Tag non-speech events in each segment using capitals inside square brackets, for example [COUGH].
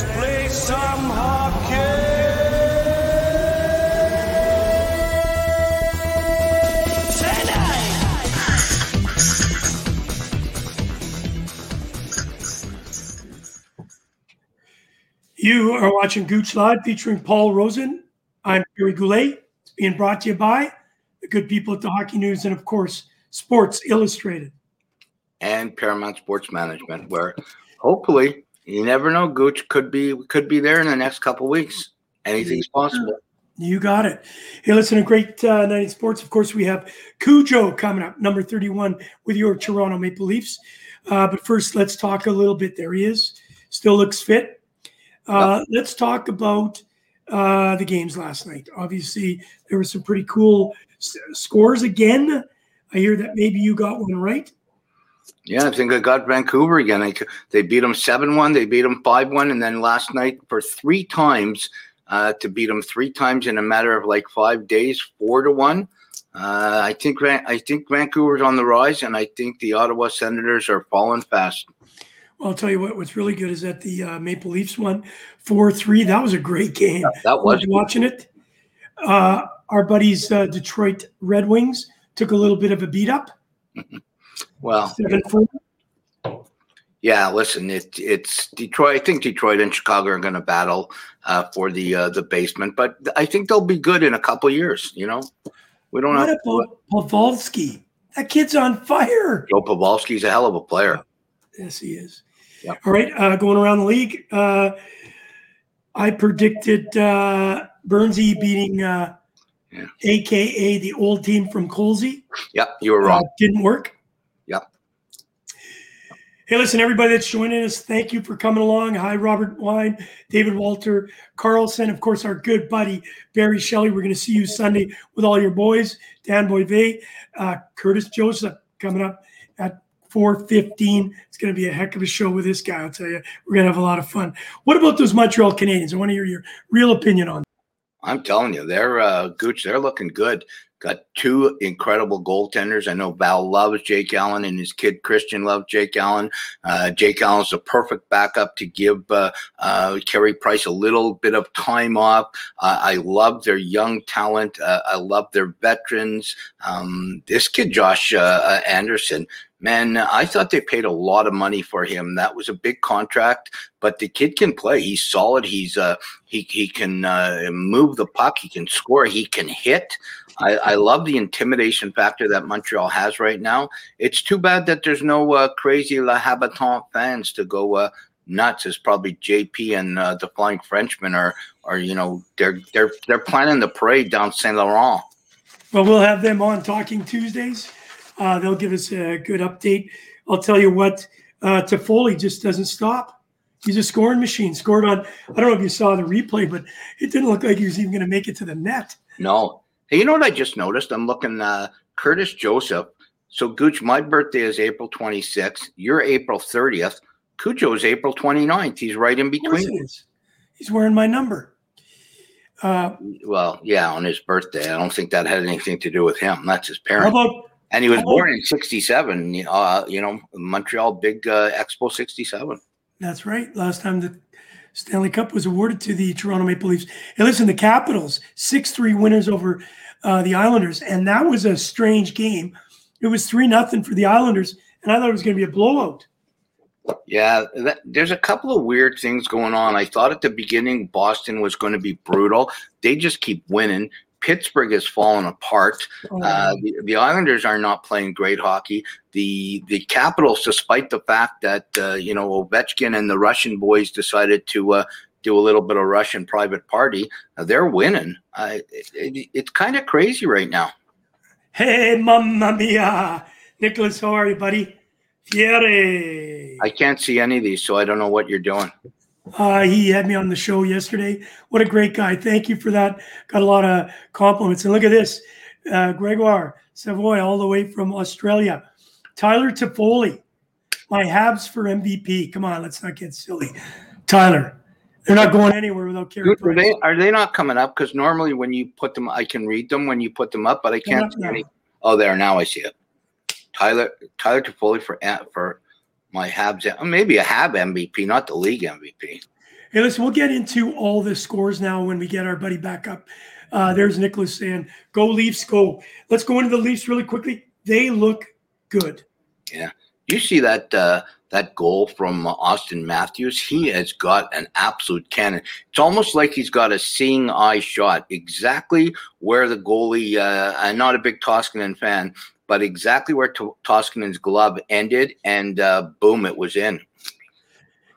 Let's play some hockey. You are watching Gooch Live featuring Paul Rosen. I'm Gary Goulet. It's being brought to you by the good people at the Hockey News and, of course, Sports Illustrated. and Paramount Sports Management, where hopefully you never know, Gooch could be could be there in the next couple weeks. Anything's possible. You got it. Hey, listen, a great uh, night in sports. Of course, we have Cujo coming up, number 31, with your Toronto Maple Leafs. Uh, but first, let's talk a little bit. There he is. Still looks fit. Uh, Let's talk about uh, the games last night. Obviously, there were some pretty cool s- scores again. I hear that maybe you got one right. Yeah, I think I got Vancouver again. They, they beat them seven one, they beat them five one, and then last night for three times uh, to beat them three times in a matter of like five days, four to one. Uh, I think I think Vancouver's on the rise, and I think the Ottawa Senators are falling fast. Well, I'll tell you what. What's really good is that the uh, Maple Leafs won four three. That was a great game. That was was watching it. Uh, our buddies, uh, Detroit Red Wings, took a little bit of a beat up. [LAUGHS] well. Seven four. Yeah, listen, it, it's Detroit. I think Detroit and Chicago are going to battle uh, for the uh, the basement, but I think they'll be good in a couple years. You know, we don't What have about Pavelski? That kid's on fire. Joe Pavelski's a hell of a player. Yes, he is. Yeah. All right, uh, going around the league, uh, I predicted uh, Bernsey beating, uh, Yeah. AKA the old team from Colsey. Yep, you were Uh, wrong. didn't work. Hey, listen, everybody that's joining us, thank you for coming along. Hi, Robert Wine, David Walter, Carlson, of course, our good buddy Barry Shelley. We're going to see you Sunday with all your boys, Dan Boyve, uh, Curtis Joseph coming up at 4.15. It's going to be a heck of a show with this guy, I'll tell you. We're going to have a lot of fun. What about those Montreal Canadiens? I want to hear your real opinion on I'm telling you, they're uh, Gooch. They're looking good. Got two incredible goaltenders. I know Val loves Jake Allen, and his kid Christian loves Jake Allen. Uh, Jake Allen's the perfect backup to give uh, uh, Carey Price a little bit of time off. Uh, I love their young talent. Uh, I love their veterans. Um, this kid, Josh uh, uh, Anderson, man, I thought they paid a lot of money for him. That was a big contract, but the kid can play. He's solid. He's uh, he he can uh, move the puck. He can score. He can hit. I, I love the intimidation factor that Montreal has right now. It's too bad that there's no uh, crazy La Habitant fans to go uh, nuts. As probably JP and uh, the Flying Frenchman are are you know they're they're they're planning the parade down Saint Laurent. Well, we'll have them on Talking Tuesdays. Uh, they'll give us a good update. I'll tell you what, uh, Toffoli just doesn't stop. He's a scoring machine. Scored on, I don't know if you saw the replay, but it didn't look like he was even going to make it to the net. No. Hey, you know what I just noticed? I'm looking uh Curtis Joseph. So Gooch, my birthday is April 26th. You're April 30th. Cujo's April 29th. He's right in between. He's wearing my number. Uh, Well, yeah, on his birthday. I don't think that had anything to do with him. That's his how about and he was born in 67. Uh, you know, Montreal Big uh, Expo 67. That's right. Last time the Stanley Cup was awarded to the Toronto Maple Leafs. Hey, listen, the Capitals, 6 3 winners over uh, the Islanders. And that was a strange game. It was 3 nothing for the Islanders. And I thought it was going to be a blowout. Yeah, that, there's a couple of weird things going on. I thought at the beginning Boston was going to be brutal. They just keep winning. Pittsburgh has fallen apart. Oh, Uh, the, the Islanders are not playing great hockey. The the Capitals, despite the fact that uh, you know Ovechkin and the Russian boys decided to uh, do a little bit of Russian private party, uh, they're winning. Uh, it, it, it's kind of crazy right now. hey, mamma mia. Nicholas, how are you, buddy? Fiere. I can't see any of these, so I don't know what you're doing. Uh, he had me on the show yesterday. What a great guy. Thank you for that. Got a lot of compliments. And look at this uh, Gregoire Savoy, all the way from Australia. Tyler Toffoli, my Habs for MVP. Come on, let's not get silly. Tyler, they're not going anywhere without Carey Are they, are they not coming up? Because normally when you put them, I can read them when you put them up, but I can't see any. Oh, there now I see it. Tyler Tyler Toffoli for for my Habs, maybe a Hab MVP, not the league MVP. Hey, listen, we'll get into all the scores now when we get our buddy back up. Uh, there's Nicholas saying, "Go Leafs, go!" Let's go into the Leafs really quickly. They look good. Yeah, you see that uh, that goal from Austin Matthews? He has got an absolute cannon. It's almost like he's got a seeing eye shot, exactly where the goalie. Uh, I'm not a big Toskinen fan, but exactly where T- Toskinen's glove ended, and uh, boom, it was in.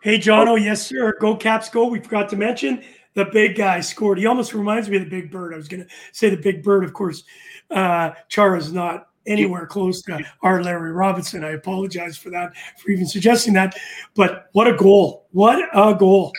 Hey, John. Oh, yes, sir. Go Caps, go. We forgot to mention the big guy scored. He almost reminds me of the big bird. I was going to say the big bird. Of course, uh, Chara's not anywhere close to our Larry Robinson. I apologize for that, for even suggesting that. But what a goal. What a goal.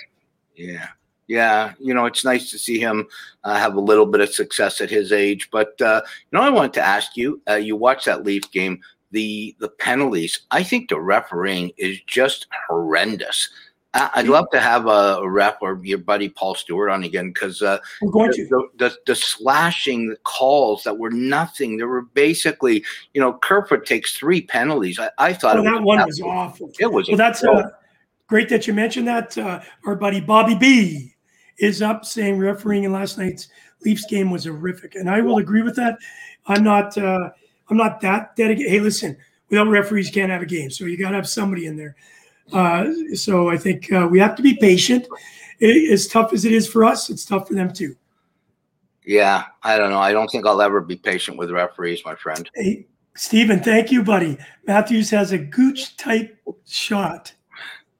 Yeah. Yeah, you know, it's nice to see him uh, have a little bit of success at his age. But uh, you know, I wanted to ask you: uh, you watched that Leaf game, the the penalties. I think the refereeing is just horrendous. I'd love to have a, rep or your buddy Paul Stewart on again because uh, We're going to. the, the, the slashing calls that were nothing. They were basically, you know, Kerfoot takes three penalties. I, I thought it that one was awful. It was. Well, that's uh, great that you mentioned that. Uh, our buddy Bobby B is up saying refereeing in last night's Leafs game was horrific, and I will agree with that. I'm not. Uh, I'm not that dedicated. Hey, listen, without referees, you can't have a game. So you got to have somebody in there. Uh, so I think uh, we have to be patient. It, as tough as it is for us, it's tough for them too. yeah, I don't know. I don't think I'll ever be patient with referees, my friend. Hey, Stephen, thank you, buddy. Matthews has a gooch type shot.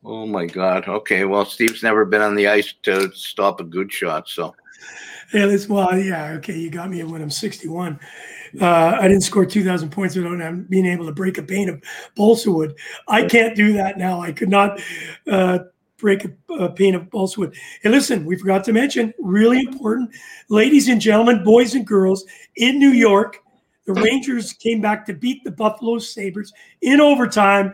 Oh my God. Okay. Well, Steve's never been on the ice to stop a good shot. So Yeah, that's well, yeah, okay. You got me when I'm 61. Uh, I didn't score 2,000 points without being able to break a pane of balsa wood. I can't do that now. I could not uh, break a, a pane of balsa wood. Hey, listen, we forgot to mention, really important, ladies and gentlemen, boys and girls, in New York, the Rangers came back to beat the Buffalo Sabres in overtime.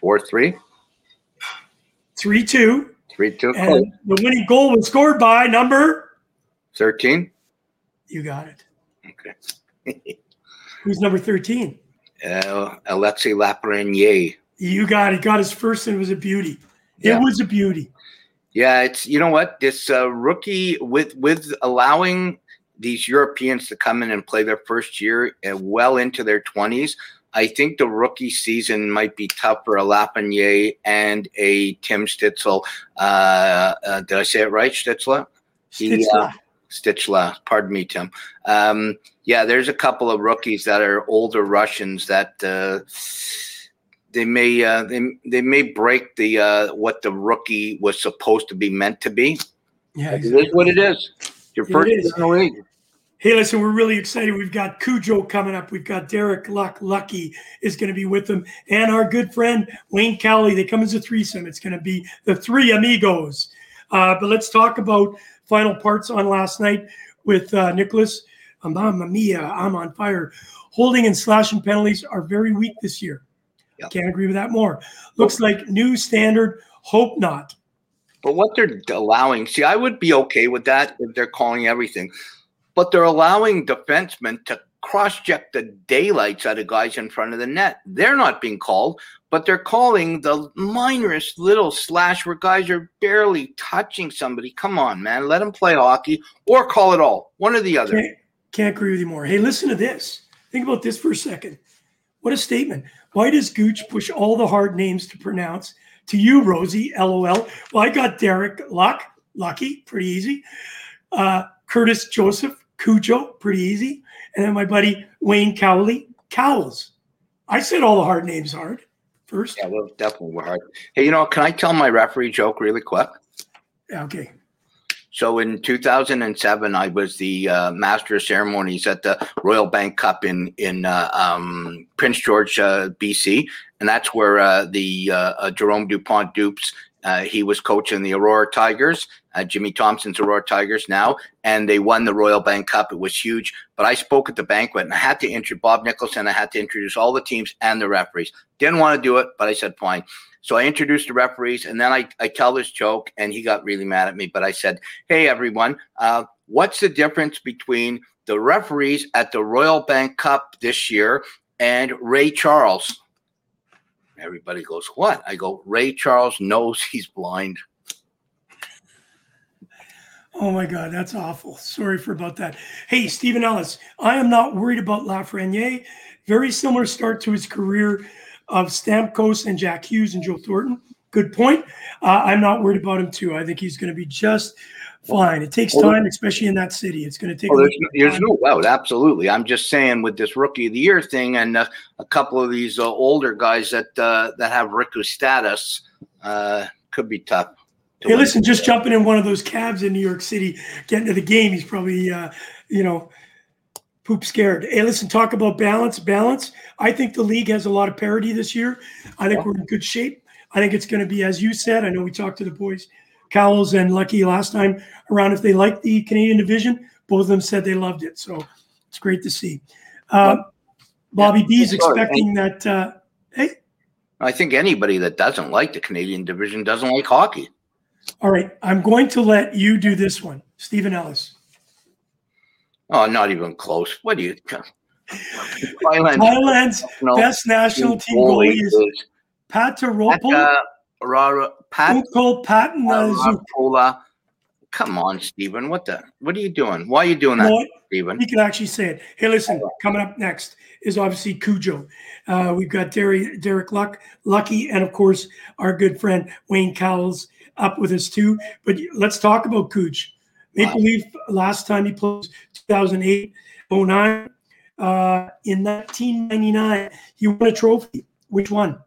Four, three, 3 2. three, two, And the winning goal was scored by number, 13. you got it. Okay. [LAUGHS] Who's number 13? Uh, Alexis Lafreniere. You got it. Got his first, and it was a beauty. Yeah. It was a beauty. Yeah, it's you know what this uh, rookie with with allowing these Europeans to come in and play their first year and well into their twenties. I think the rookie season might be tough for a Lapinier and a Tim Stitzel. Uh, uh, did I say it right, Stitzler? He, uh, Stitchla. Pardon me, Tim. Um, yeah, there's a couple of rookies that are older Russians that uh, they may uh, they, they may break the uh, what the rookie was supposed to be meant to be. yeah. It exactly. is what it is. Your first is. year in the league. Hey, listen, we're really excited. We've got Cujo coming up. We've got Derek Luck. Lucky is going to be with them, and our good friend Wayne Cowley. They come as a threesome. It's going to be the three amigos. Uh, but let's talk about final parts on last night with uh, Nicholas. Mamma mia, I'm on fire. Holding and slashing penalties are very weak this year. Yep. Can't agree with that more. Looks like new standard. Hope not. But what they're allowing, see, I would be okay with that if they're calling everything. But they're allowing defensemen to cross check the daylights out of guys in front of the net. They're not being called, but they're calling the minorest little slash where guys are barely touching somebody. Come on, man. Let them play hockey or call it all. One or the other. Can't, can't agree with you more. Hey, listen to this. Think about this for a second. What a statement. Why does Gooch push all the hard names to pronounce? To you, Rosie, LOL. Well, I got Derek Luck, Lucky, pretty easy. Uh, Curtis Joseph, Cujo, pretty easy. And then my buddy Wayne Cowley, Cowles. I said all the hard names hard first. Yeah, well, definitely were hard. Hey, you know, can I tell my referee joke really quick? Okay. So in 2007, I was the uh, master of ceremonies at the Royal Bank Cup in in uh, um, Prince George, uh, BC, and that's where uh, the uh, uh, Jerome Dupont Dupes. Uh, he was coaching the Aurora Tigers, uh, Jimmy Thompson's Aurora Tigers now, and they won the Royal Bank Cup. It was huge. But I spoke at the banquet, and I had to introduce Bob Nicholson. I had to introduce all the teams and the referees. Didn't want to do it, but I said fine. So I introduced the referees, and then I, I tell this joke, and he got really mad at me. But I said, "Hey, everyone, uh, what's the difference between the referees at the Royal Bank Cup this year and Ray Charles?" Everybody goes, What? I go, Ray Charles knows he's blind. Oh my God, that's awful. Sorry for about that. Hey, Stephen Ellis, I am not worried about Lafreniere. Very similar start to his career of Stamkos and Jack Hughes and Joe Thornton. Good point. Uh, I'm not worried about him too. I think he's going to be just fine. It takes time, especially in that city. It's going to take. Oh, there's, there's no doubt, absolutely. I'm just saying with this rookie of the year thing and uh, a couple of these uh, older guys that uh, that have Riku status uh, could be tough. Hey, listen, just jumping in one of those cabs in New York City, getting to the game, he's probably, uh, you know, poop scared. Hey, listen, talk about balance. Balance. I think the league has a lot of parity this year. I think we're in good shape. I think it's going to be, as you said, I know we talked to the boys, Cowles and Lucky last time around if they liked the Canadian division. Both of them said they loved it. So it's great to see. Uh, Bobby B is expecting that. Uh, hey, I think anybody that doesn't like the Canadian division doesn't like hockey. All right, I'm going to let you do this one, Stephen Ellis. Oh, not even close. What do you? [LAUGHS] Thailand, Thailand's no, best national team goalie is Pataropo. Pat, Pat, Come on, Stephen. What the? What are you doing? Why are you doing that, no, Stephen? He can actually say it. Hey, listen. Coming up next is obviously Cujo. Uh, we've got Derek, Derek Luck, Lucky, and of course our good friend Wayne Cowles up with us too. But let's talk about Cooch. Maple wow. Leaf last time he played 2008 09. Uh, in 1999, he won a trophy. Which one?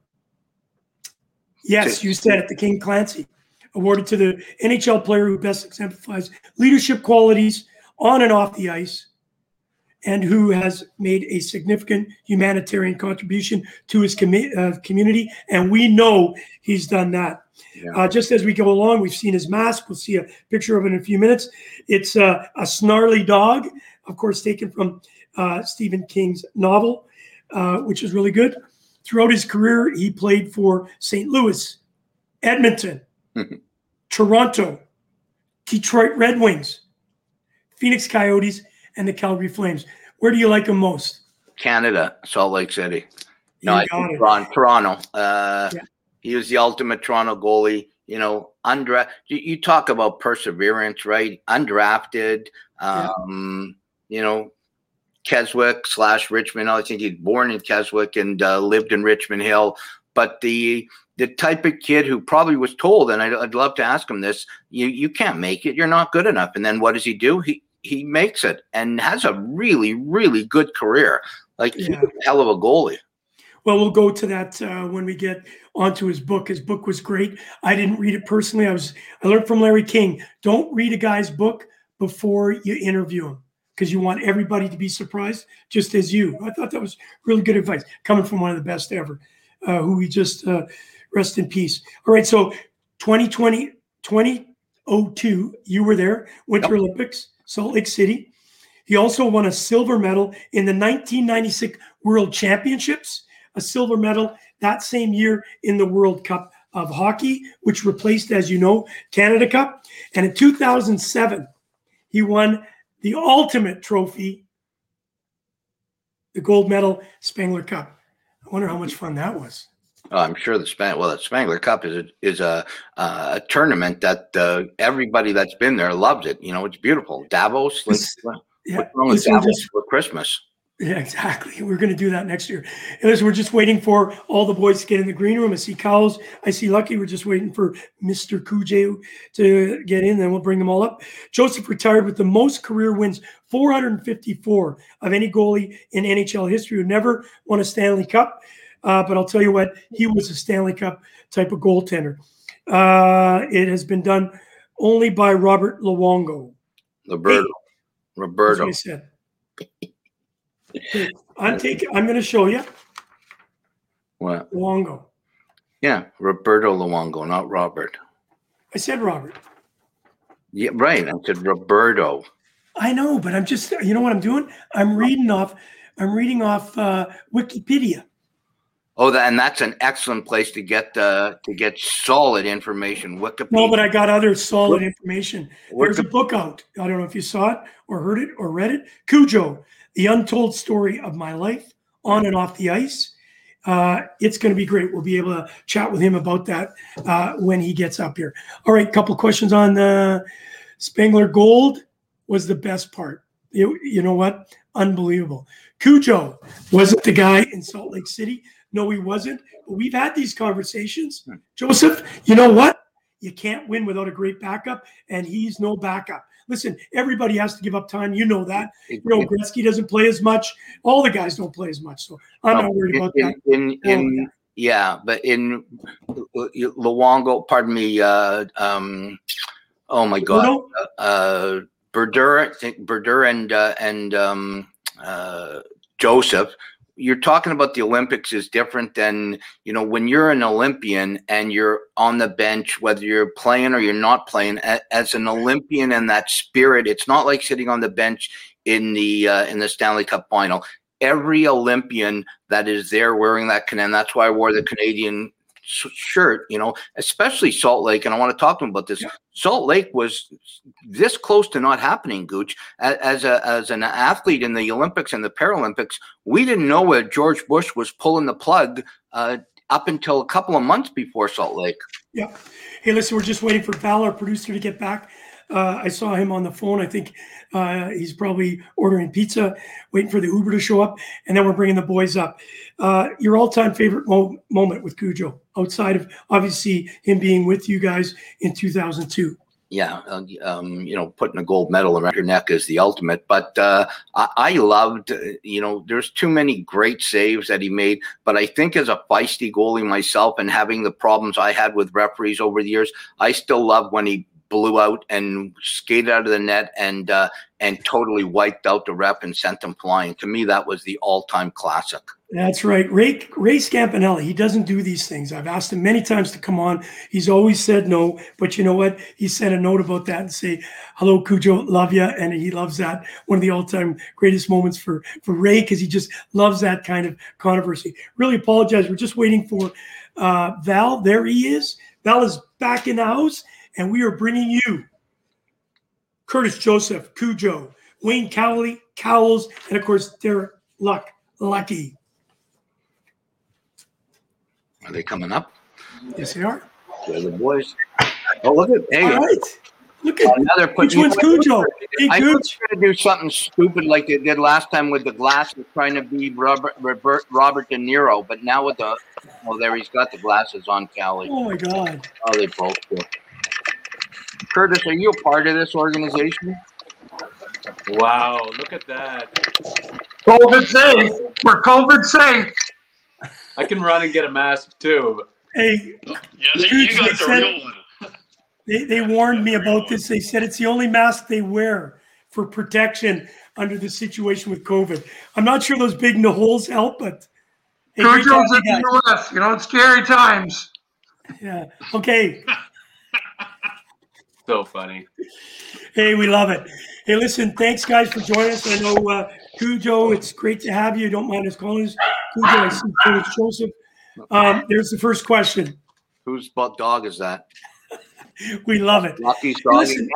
Yes, you said it. The King Clancy, awarded to the NHL player who best exemplifies leadership qualities on and off the ice, and who has made a significant humanitarian contribution to his com- uh, community. And we know he's done that. Yeah. Uh, just as we go along, we've seen his mask. We'll see a picture of it in a few minutes. It's uh, a snarly dog, of course, taken from uh, Stephen King's novel, uh, which is really good. Throughout his career, he played for St. Louis, Edmonton, [LAUGHS] Toronto, Detroit Red Wings, Phoenix Coyotes, and the Calgary Flames. Where do you like him most? Canada, Salt Lake City. No, I think Toronto. Toronto. Uh, yeah. He was the ultimate Toronto goalie. You know, undra- you, talk about perseverance, right? Undrafted. Um, yeah. You know, Keswick slash Richmond. I think he's born in Keswick and uh, lived in Richmond Hill. But the the type of kid who probably was told, and I'd, I'd, love to ask him this: you you can't make it. You're not good enough. And then what does he do? He he makes it and has a really really good career. Like yeah. he's a hell of a goalie. Well, we'll go to that uh, when we get onto his book. His book was great. I didn't read it personally. I was I learned from Larry King. Don't read a guy's book before you interview him because you want everybody to be surprised, just as you. I thought that was really good advice coming from one of the best ever, uh, who we just uh, rest in peace. All right, so 2020, 2002, you were there, Winter yep. Olympics, Salt Lake City. He also won a silver medal in the 1996 World Championships a silver medal that same year in the World Cup of Hockey, which replaced, as you know, Canada Cup. And in 2007, he won the ultimate trophy, the gold medal Spengler Cup. I wonder how much fun that was. Oh, I'm sure the Spang well, the Spengler Cup is a, is a uh, a tournament that uh, everybody that's been there loves it. You know, it's beautiful. Davos, like, yeah, what's wrong with Davos just, for Christmas? Yeah, exactly. [LAUGHS] We're going to do that next year. And we're just waiting for all the boys to get in the green room. I see Cowles. I see Lucky. We're just waiting for Mr. Cujo to get in. Then we'll bring them all up. Joseph retired with the most career wins, 454 of any goalie in NHL history who never won a Stanley Cup. Uh, but I'll tell you what, he was a Stanley Cup type of goaltender. Uh, it has been done only by Robert Luongo. Roberto. Hey, Roberto. I'm taking. I'm going to show you. What? Luongo. Yeah, Roberto Luongo, not Robert. I said Robert. Yeah, right. I said Roberto. I know, but I'm just. You know what I'm doing? I'm reading off. I'm reading off uh, Wikipedia. Oh, that, and that's an excellent place to get uh, to get solid information. Wikipedia. No, but I got other solid information. There's a book out. I don't know if you saw it or heard it or read it. Cujo, the untold story of my life on and off the ice. uh, it's going to be great. We'll be able to chat with him about that uh, when he gets up here. All right, couple questions on the Spengler Gold was the best part. You, you know what? Unbelievable. Cujo wasn't the guy in Salt Lake City. No, he wasn't. But we've had these conversations. Hmm. Joseph, you know what? You can't win without a great backup, and he's no backup. Listen, everybody has to give up time. You know that. You know, Gretzky doesn't play as much. All the guys don't play as much. So I'm not worried in- about that. in, in, in yeah, but in Luongo, pardon me, uh, um, oh my God, Bruno? uh, Brodeur, think Brodeur and uh, and um, uh, Joseph. You're talking about the Olympics is different than you know when you're an Olympian and you're on the bench, whether you're playing or you're not playing. As an Olympian and that spirit, it's not like sitting on the bench in the uh, in the Stanley Cup final. Every Olympian that is there wearing that can, and That's why I wore the Canadian shirt. You know, especially Salt Lake, and I want to talk to him about this. Salt Lake was this close to not happening, Gooch. As a as an athlete in the Olympics and the Paralympics, we didn't know where George Bush was pulling the plug uh, up until a couple of months before Salt Lake. Yeah. Hey, listen, we're just waiting for Val, our producer, to get back. Uh, I saw him on the phone. I think uh, he's probably ordering pizza, waiting for the Uber to show up, and then we're bringing the boys up. Uh, your all-time favorite mo- moment with Cujo, outside of obviously him being with you guys in 2002. yeah, uh, um, you know, putting a gold medal around your neck is the ultimate. But uh, I, I loved, you know, there's too many great saves that he made. But I think as a feisty goalie myself and having the problems I had with referees over the years, I still love when he blew out and skated out of the net and uh, and totally wiped out the rep and sent them flying. To me, that was the all-time classic. That's right. Ray, Ray Scapinello, he doesn't do these things. I've asked him many times to come on. He's always said no. But you know what? He sent a note about that and say, hello, Cujo, love ya. And he loves that. One of the all-time greatest moments for, for Ray because he just loves that kind of controversy. Really apologize. We're just waiting for uh, Val. There he is. Val is back in the house. And we are bringing you Curtis Joseph, Cujo, Wayne Cowley, Cowles, and of course, Derek Luck, Lucky. Are they coming up? Yes, they are. They're the boys. Oh, look at hey, All right. Look at another which you know one's? Cujo? Hey, I was Gooch. going to do something stupid like they did last time with the glasses, trying to be Robert Robert, Robert De Niro, but now with the well, there he's got the glasses on, Callie. Oh my God. Oh, they both do. Curtis, are you a part of this organization? Wow, look at that. COVID safe. We're COVID safe. I can run and get a mask too. Hey, Yeah, they, Gooch, you got they the said- real one. they, they warned me about this. They said it's the only mask they wear for protection under the situation with COVID. I'm not sure those big holes help, but hey, great in you the U.S. You know, it's scary times. Yeah. Okay. So funny. Hey, we love it. Hey, listen, thanks guys for joining us. I know uh, Cujo, it's great to have you. Don't mind us calling us Cujo. I see Curtis Joseph. Um, there's the first question. Whose bu- dog is that? [LAUGHS] We love it. Lucky's dog Listen.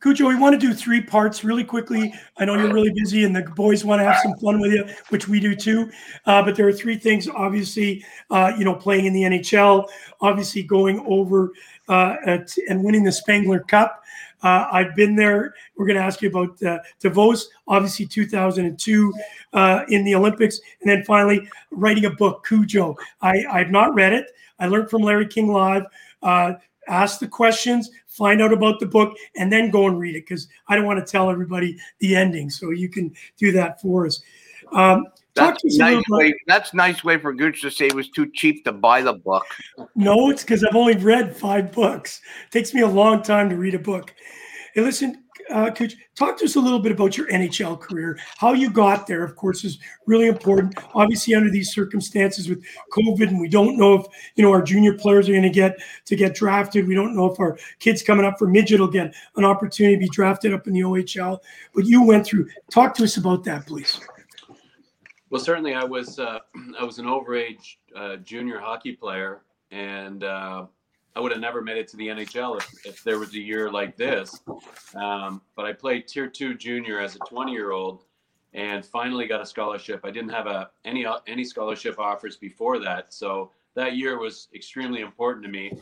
Cujo, we want to do three parts really quickly. I know you're really busy and the boys want to have some fun with you, which we do too. Uh, but there are three things, obviously, uh, you know, playing in the NHL, obviously going over at, and winning the Spengler Cup. Uh, I've been there. We're going to ask you about uh, Davos, obviously 2002 uh, in the Olympics. And then finally, writing a book, Cujo. I, I've not read it. I learned from Larry King Live. Uh, ask the questions, find out about the book, and then go and read it because I don't want to tell everybody the ending. So you can do that for us. Um, That's a nice way. That's nice way for Gooch to say it was too cheap to buy the book. No, it's because I've only read five books. It takes me a long time to read a book. Hey, listen, uh, you talk to us a little bit about your NHL career? How you got there, of course, is really important. Obviously, under these circumstances with COVID, and we don't know if you know our junior players are going to get to get drafted. We don't know if our kids coming up for midget will get an opportunity to be drafted up in the OHL. But you went through. Talk to us about that, please. Well, certainly I was uh, [CLEARS THROAT] I was an overage uh, junior hockey player, and uh, I would have never made it to the NHL if, if there was a year like this. Um, but I played tier two junior as a 20 year old, and finally got a scholarship. I didn't have a any any scholarship offers before that, so that year was extremely important to me.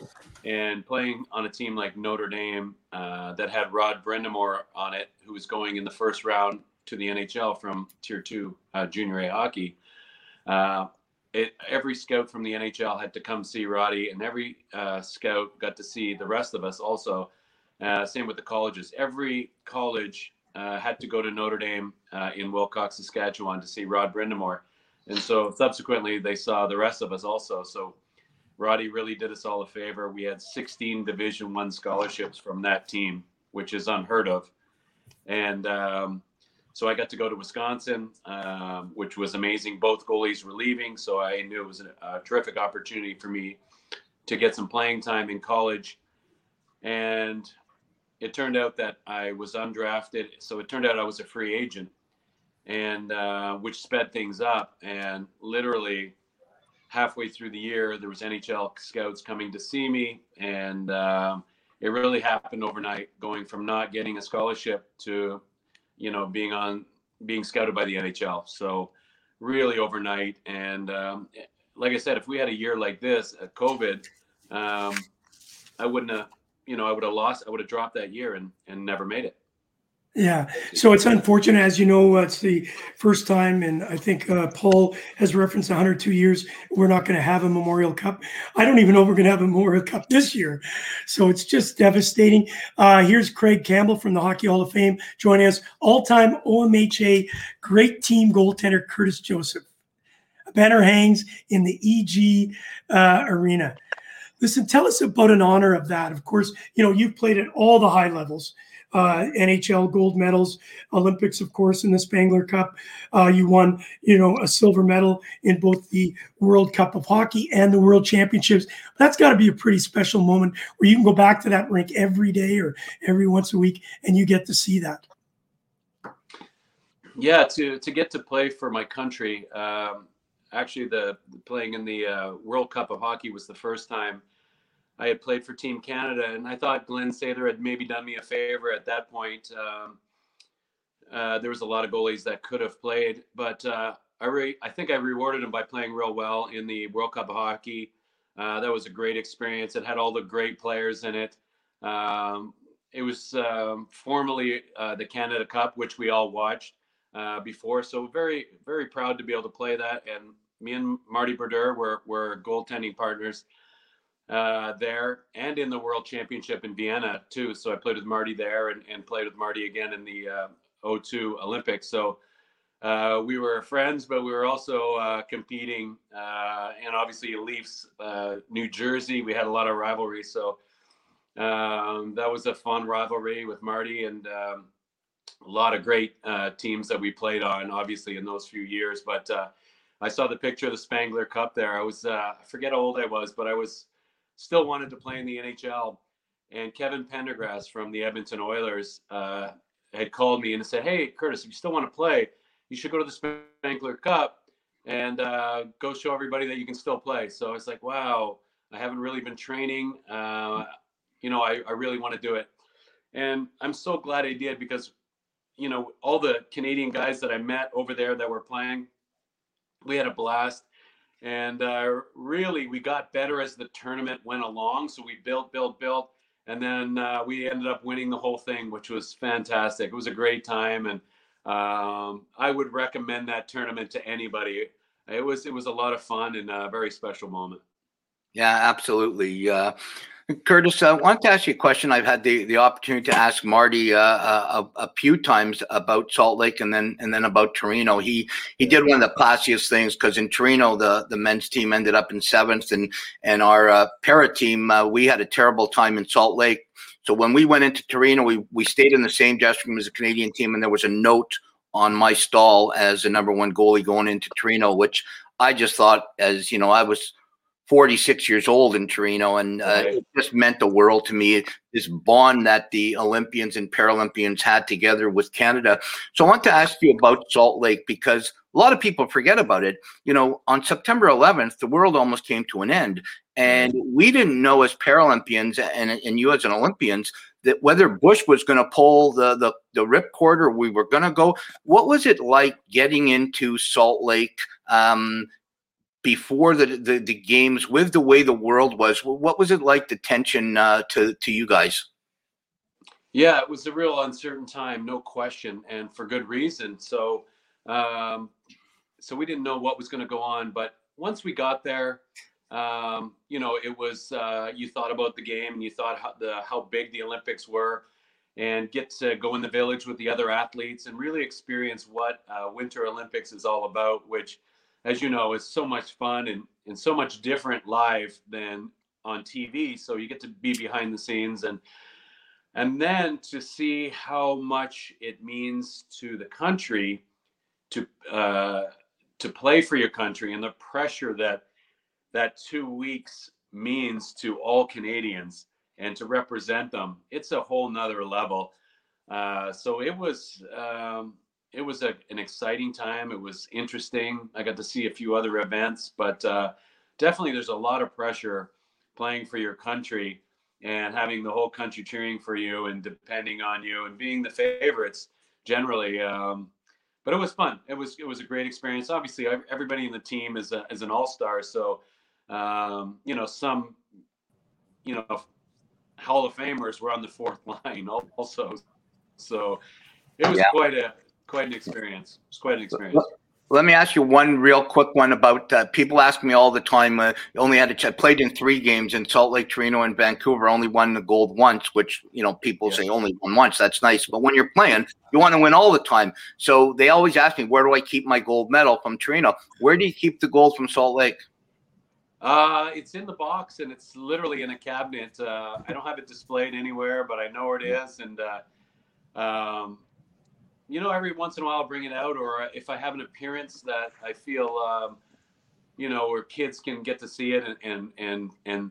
And playing on a team like Notre Dame uh, that had Rod Brind'Amour on it, who was going in the first round to the NHL from Tier Two uh, Junior A hockey. Uh, it, every scout from the NHL had to come see Roddy, and every uh, scout got to see the rest of us also. Uh, same with the colleges. Every college uh, had to go to Notre Dame uh, in Wilcox, Saskatchewan to see Rod Brind'Amour. And so subsequently, they saw the rest of us also. So Roddy really did us all a favor. We had 16 Division One scholarships from that team, which is unheard of. And um, so I got to go to Wisconsin, um, which was amazing. Both goalies were leaving, so I knew it was a, a terrific opportunity for me to get some playing time in college. And it turned out that I was undrafted, so it turned out I was a free agent, and uh, which sped things up. And literally halfway through the year, there was NHL scouts coming to see me, and um, it really happened overnight, going from not getting a scholarship to, you know, being on being scouted by the NHL. So really overnight, and um, like I said, if we had a year like this, uh, COVID, um, I wouldn't have you know, I would have lost, I would have dropped that year and, and never made it. Yeah. So it's unfortunate, as you know, it's the first time, and I think uh, Paul has referenced 102 years. We're not going to have a Memorial Cup. I don't even know if we're going to have a Memorial Cup [LAUGHS] this year. So it's just devastating. Uh, here's Craig Campbell from the Hockey Hall of Fame joining us. All time OMHA great team goaltender Curtis Joseph. A banner hangs in the EG uh, arena. Listen, tell us about an honor of that. Of course, you know, you've played at all the high levels. Uh, NHL gold medals, Olympics, of course, in the Spengler Cup. Uh, you won, you know, a silver medal in both the World Cup of Hockey and the World Championships. That's got to be a pretty special moment where you can go back to that rink every day or every once a week, and you get to see that. Yeah, to to get to play for my country. Um, actually the playing in the uh, World Cup of Hockey was the first time I had played for Team Canada, and I thought Glenn Sather had maybe done me a favor at that point. Um, uh, there was a lot of goalies that could have played, but uh, I re- I think I rewarded him by playing real well in the World Cup of Hockey. Uh, that was a great experience. It had all the great players in it. Um, it was um, formerly uh, the Canada Cup, which we all watched uh, before. So very, very proud to be able to play that. And me and Marty Brodeur were, were goaltending partners uh, there and in the World Championship in Vienna too. So I played with Marty there and, and played with Marty again in the uh, 02 Olympics. So uh, we were friends, but we were also uh, competing. Uh, and obviously, Leafs, uh, New Jersey, we had a lot of rivalry. So um, that was a fun rivalry with Marty. And um, a lot of great teams that we played on, obviously in those few years. But I saw the picture of the Spengler Cup there. I was I forget how old I was, but I was still wanted to play in the NHL. And Kevin Prendergast from the Edmonton Oilers uh, had called me and said, "Hey, Curtis, if you still want to play, you should go to the Spengler Cup and uh, go show everybody that you can still play." So I was like, "Wow." I haven't really been training. Uh, you know, I, I really want to do it. And I'm so glad I did because you know, all the Canadian guys that I met over there that were playing, we had a blast. And uh, really, we got better as the tournament went along. So we built, built, built. And then uh, we ended up winning the whole thing, which was fantastic. It was a great time. And um, I would recommend that tournament to anybody. It was it was a lot of fun and a very special moment. Yeah, absolutely. Uh, Curtis, I want to ask you a question. I've had the, the opportunity to ask Marty uh, a, a, few times about Salt Lake and then and then about Torino. He he did one of the classiest things because in Torino the, the men's team ended up in seventh and and our uh, para team uh, we had a terrible time in Salt Lake. So when we went into Torino, we we stayed in the same dressing room as the Canadian team, and there was a note on my stall as the number one goalie going into Torino, which I just thought as you know I was 46 years old in Torino, and uh, Right. it just meant the world to me. This bond that the Olympians and Paralympians had together with Canada. So I want to ask you about Salt Lake because a lot of people forget about it. You know, on September 11th, the world almost came to an end, and we didn't know as Paralympians and, and you as an Olympians that whether Bush was going to pull the the the ripcord or we were going to go. What was it like getting into Salt Lake? Um, before the, the the games with the way the world was what was it like the tension uh, to to you guys Yeah, it was a real uncertain time, no question, and for good reason. So, um, so we didn't know what was going to go on, but once we got there, um, you know, it was uh, you thought about the game and you thought how the how big the Olympics were, and get to go in the village with the other athletes and really experience what uh, Winter Olympics is all about, which, as you know, is so much fun and and so much different live than on TV. So you get to be behind the scenes and and then to see how much it means to the country to uh, to play for your country and the pressure that that two weeks means to all Canadians and to represent them, it's a whole nother level. Uh, so it was um, it was a, an exciting time. It was interesting. I got to see a few other events, but uh, definitely there's a lot of pressure playing for your country and having the whole country cheering for you and depending on you and being the favorites generally. Um, but it was fun. It was it was a great experience. Obviously, everybody in the team is a, is an all star. So um, you know some you know Hall of Famers were on the fourth [LAUGHS] line also. So it was Yeah. quite a quite an experience. It was quite an experience. let me ask you one real quick one about uh, people ask me all the time uh, only had a ch- played in three games in salt lake torino and vancouver only won the gold once which you know people say only won once that's nice but when you're playing you want to win all the time so they always ask me where do i keep my gold medal from torino where do you keep the gold from salt lake Uh, it's in the box and it's literally in a cabinet. Uh, I don't have it displayed anywhere, but I know where it is. And, uh, um, you know, every once in a while I'll bring it out, or if I have an appearance that I feel, um, you know, where kids can get to see it and, and, and, and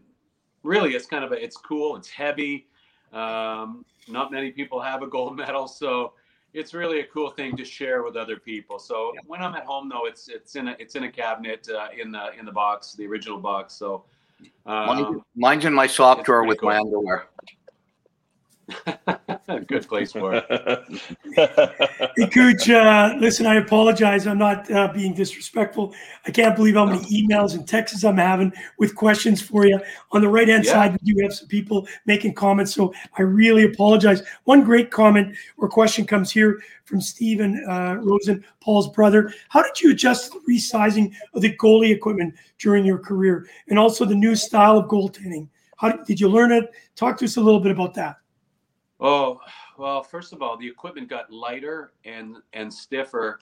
really it's kind of a, it's cool. It's heavy. Um, not many people have a gold [LAUGHS] medal. So, it's really a cool thing to share with other people. So Yeah. when I'm at home, though, it's it's in a it's in a cabinet uh, in the in the box, the original box. So um, mine's in my sock drawer with my underwear [LAUGHS] [LAUGHS] good place for it. [LAUGHS] Cooch, uh, listen, I apologize. I'm not uh, being disrespectful. I can't believe how many emails and texts I'm having with questions for you. On the right hand Yeah. side, we do have some people making comments, so I really apologize. One great comment or question comes here from Stephen uh, Rosen, Paul's brother. How did you adjust to the resizing of the goalie equipment during your career and also the new style of goaltending? How did, did you learn it? Talk to us a little bit about that. Oh well, first of all, the equipment got lighter and and stiffer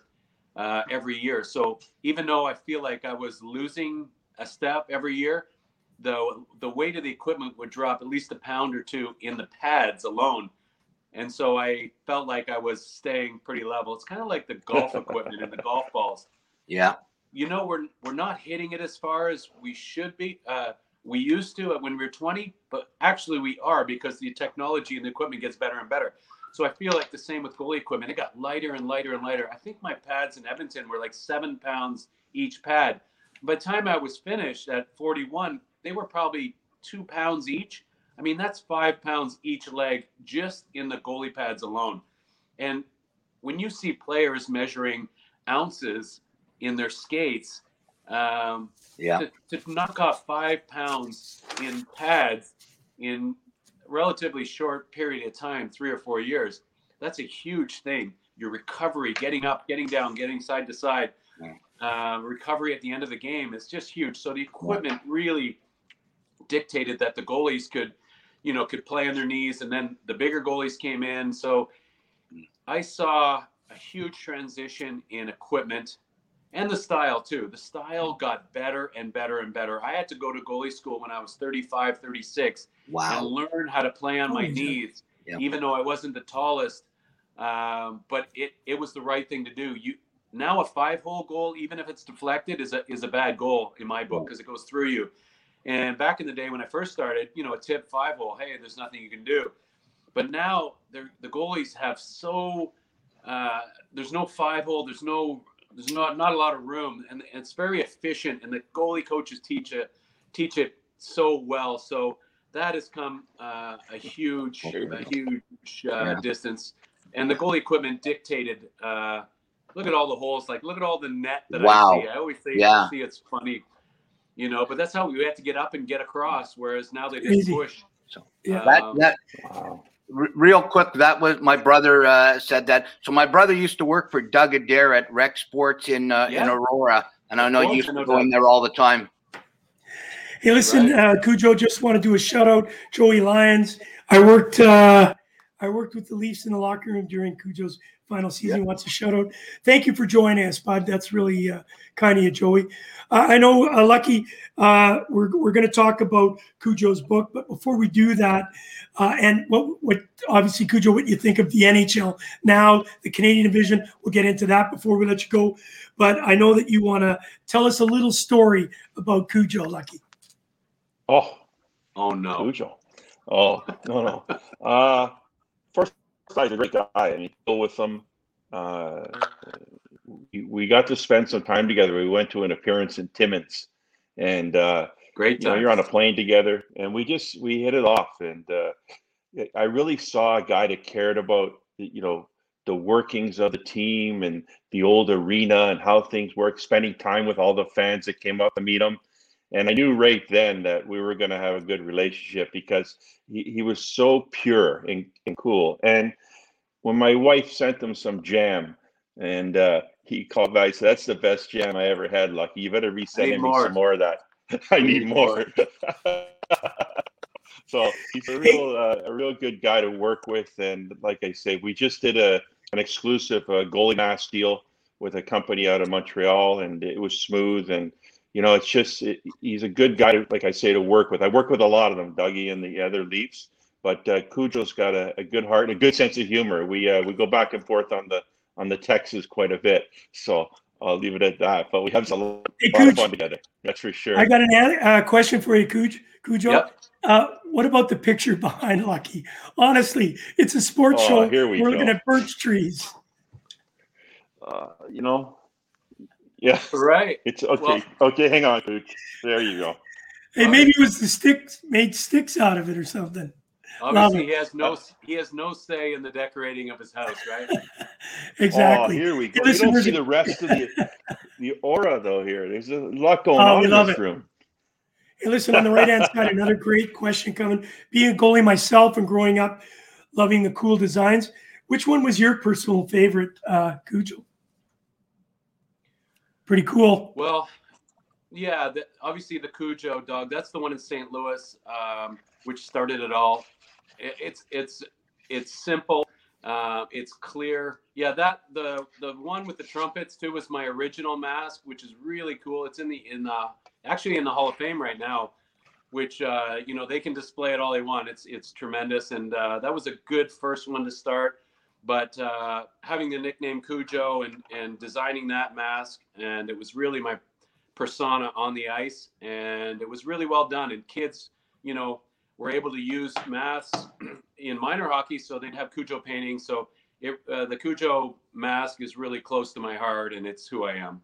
uh, every year. So even though I feel like I was losing a step every year, the the weight of the equipment would drop at least a pound or two in the pads alone. And so I felt like I was staying pretty level. It's kind of like the golf [LAUGHS] equipment and the golf balls. yeah You know, we're we're not hitting it as far as we should be. Uh, we used to when we were 20, but actually we are because the technology and the equipment gets better and better. So I feel like the same with goalie equipment. It got lighter and lighter and lighter. I think my pads in Edmonton were like seven pounds each pad. By the time I was finished at 41, they were probably two pounds each. I mean, that's five pounds each leg just in the goalie pads alone. And when you see players measuring ounces in their skates, um, yeah to, to knock off five pounds in pads in relatively short period of time, three or four years, that's a huge thing. Your recovery, getting up, getting down, getting side to side, uh, recovery at the end of the game is just huge. So the equipment really dictated that the goalies could, you know, could play on their knees, and then the bigger goalies came in. So I saw a huge transition in equipment and the style too. The style got better and better and better. I had to go to goalie school when I was 35, 36 and learn how to play on my Holy knees, Yeah. even though I wasn't the tallest. Um, but it it was the right thing to do. You now a five hole goal, even if it's deflected, is a is a bad goal in my book because it goes through you. And back in the day when I first started, you know, a tip five hole, hey, there's nothing you can do. But now the goalies have so uh, there's no five hole, there's no there's not not a lot of room, and it's very efficient. And the goalie coaches teach it teach it so well. So that has come uh, a huge a huge uh, yeah. distance. And the goalie equipment dictated. Uh, look at all the holes. Like look at all the net that wow. I see. I always say, yeah. see it's funny, you know. But that's how we have to get up and get across. Whereas now they just push. So, yeah. Um, that, that, wow real quick, that was my brother uh, said that. So my brother used to work for Doug Adair at Rec Sports in uh, yeah. in Aurora, and I know you used to go in there all the time. Hey, listen, right. uh, Cujo, just want to do a shout out, Joey Lyons. I worked uh, I worked with the Leafs in the locker room during Cujo's final season. Yeah. Wants a shout out. Thank you for joining us, Bud. That's really uh, kind of you, Joey. Uh, I know, uh, Lucky, uh, we're, we're going to talk about Cujo's book, but before we do that, uh, and what, what obviously, Cujo, what you think of the NHL now, the Canadian division, we'll get into that before we let you go. But I know that you want to tell us a little story about Cujo, Lucky. Oh, oh no, Cujo. Oh no, no. Uh, first, guy's a great guy. I mean, deal with him. Uh, we got to spend some time together. We went to an appearance in Timmins, and uh, great. You know, you're on a plane together, and we just we hit it off. And uh, I really saw a guy that cared about you know the workings of the team and the old arena and how things work. Spending time with all the fans that came up to meet him, and I knew right then that we were going to have a good relationship because he, he was so pure and, and cool. And when my wife sent him some jam, and uh, he called back. So that's the best jam I ever had, Lucky. You better be sending me some more of that. [LAUGHS] I need more. [LAUGHS] [LAUGHS] so he's a real, uh, a real good guy to work with. And like I say, we just did a an exclusive uh, goalie mask deal with a company out of Montreal, and it was smooth. And you know, it's just it, he's a good guy, like I say, to work with. I work with a lot of them, Dougie and the other Leafs. But uh, Cujo's got a, a good heart and a good sense of humor. We uh, we go back and forth on the on the Texas quite a bit. So I'll leave it at that. But we have a lot, hey, of fun together. That's for sure. I got a uh, question for you, Cuj. Cujo. Yep. Uh, what about the picture [LAUGHS] behind Lucky? Honestly, it's a sports oh, show. Here we We're go. looking at birch trees. Uh, you know, yeah. Right. It's okay. Well, okay, hang on, Cooch. There you go. Hey, maybe it was the sticks made sticks out of it or something. Obviously, he has no he has no say in the decorating of his house, right? [LAUGHS] exactly. Oh, here we go. You don't see the rest of the [LAUGHS] the aura though. Here, there's a lot going oh, on in this it. room. Hey, listen, on the right hand side, another great question coming. Being a goalie myself and growing up, loving the cool designs. Which one was your personal favorite, uh, Cujo? Pretty cool. Well, yeah, the, obviously the Cujo dog. That's the one in St. Louis, um, which started it all it's it's it's simple. Uh, it's clear. Yeah, that the the one with the trumpets too was my original mask, which is really cool. It's in the in the actually in the Hall of Fame right now, which uh, you know they can display it all they want. It's it's tremendous, and uh, that was a good first one to start. But uh, having the nickname Cujo and and designing that mask, and it was really my persona on the ice, and it was really well done. And kids, you know, were able to use masks [CLEARS THROAT] in minor hockey, so they'd have Cujo paintings. So it, uh, the Cujo mask is really close to my heart, and it's who I am.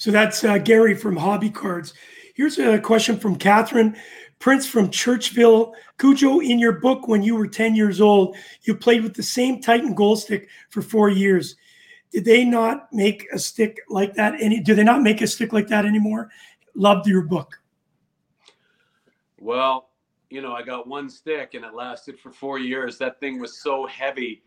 So that's uh, Gary from Hobby Cards. Here's a question from Catherine Prince from Churchville. Cujo, in your book, when you were 10 years old, you played with the same Titan goal stick for four years. Did they not make a stick like that? Any? Do they not make a stick like that anymore? Loved your book. Well, you know, I got one stick and it lasted for four years. That thing was so heavy.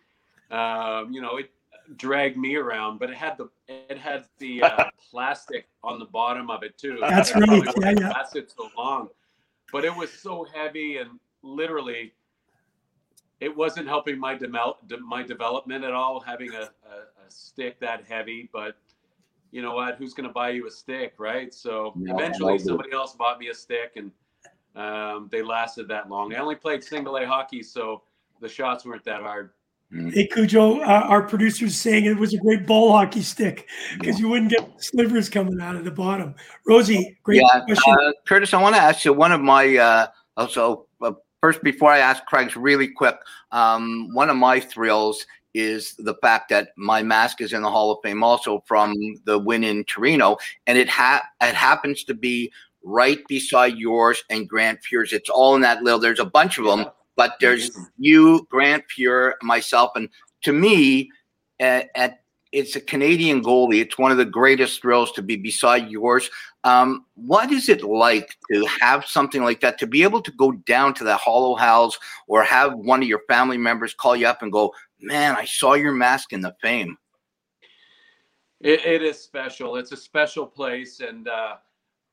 Um, you know, it dragged me around, but it had the it had the uh, [LAUGHS] plastic on the bottom of it too. That's right. Yeah, yeah. Lasted so long, but it was so heavy and literally, it wasn't helping my develop my development at all. Having a, a, a stick that heavy, but you know what? Who's going to buy you a stick, right? So no, eventually, somebody else bought me a stick and um, they lasted that long. I only played single A hockey, so the shots weren't that hard. Hey Cujo, uh, our producer's saying it was a great ball hockey stick because you wouldn't get slivers coming out of the bottom. Rosie, great Yeah, question. uh, Curtis, I want to ask you one of my uh, also uh, first before I ask Craig's really quick. Um, one of my thrills is the fact that my mask is in the Hall of Fame also from the win in Torino, and it ha- it happens to be right beside yours and Grant Fuhr's. It's all in that little. There's a bunch of them, but there's you, Grant Fuhr, myself, and to me, at, at it's a Canadian goalie. It's one of the greatest thrills to be beside yours. Um, what is it like to have something like that? To be able to go down to the Hollow House or have one of your family members call you up and go, "Man, I saw your mask in the fame." It, it is special. It's a special place, and uh,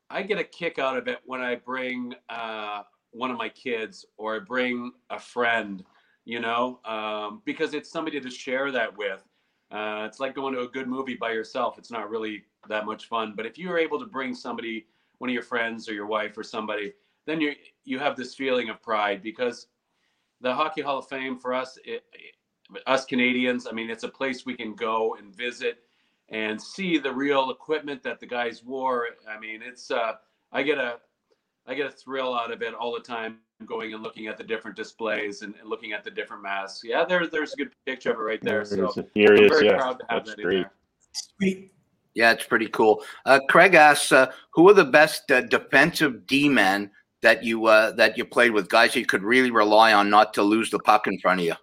I get a kick out of it when I bring uh, one of my kids or I bring a friend. You know, um, because it's somebody to share that with. Uh, it's like going to a good movie by yourself. It's not really that much fun. But if you're able to bring somebody, one of your friends or your wife or somebody, then you you have this feeling of pride because the Hockey Hall of Fame for us, it, it, us Canadians, I mean, it's a place we can go and visit and see the real equipment that the guys wore. I mean, it's uh, I get a I get a thrill out of it all the time, going and looking at the different displays and, and looking at the different masks. Yeah, there, there's a good picture of it right there. So Here I'm it is. very Yeah, proud to have that's that in great. there. Sweet. Yeah, it's pretty cool. Uh, Craig asks, uh, "Who are the best uh, defensive D men that you uh, that you played with? Guys you could really rely on not to lose the puck in front of you."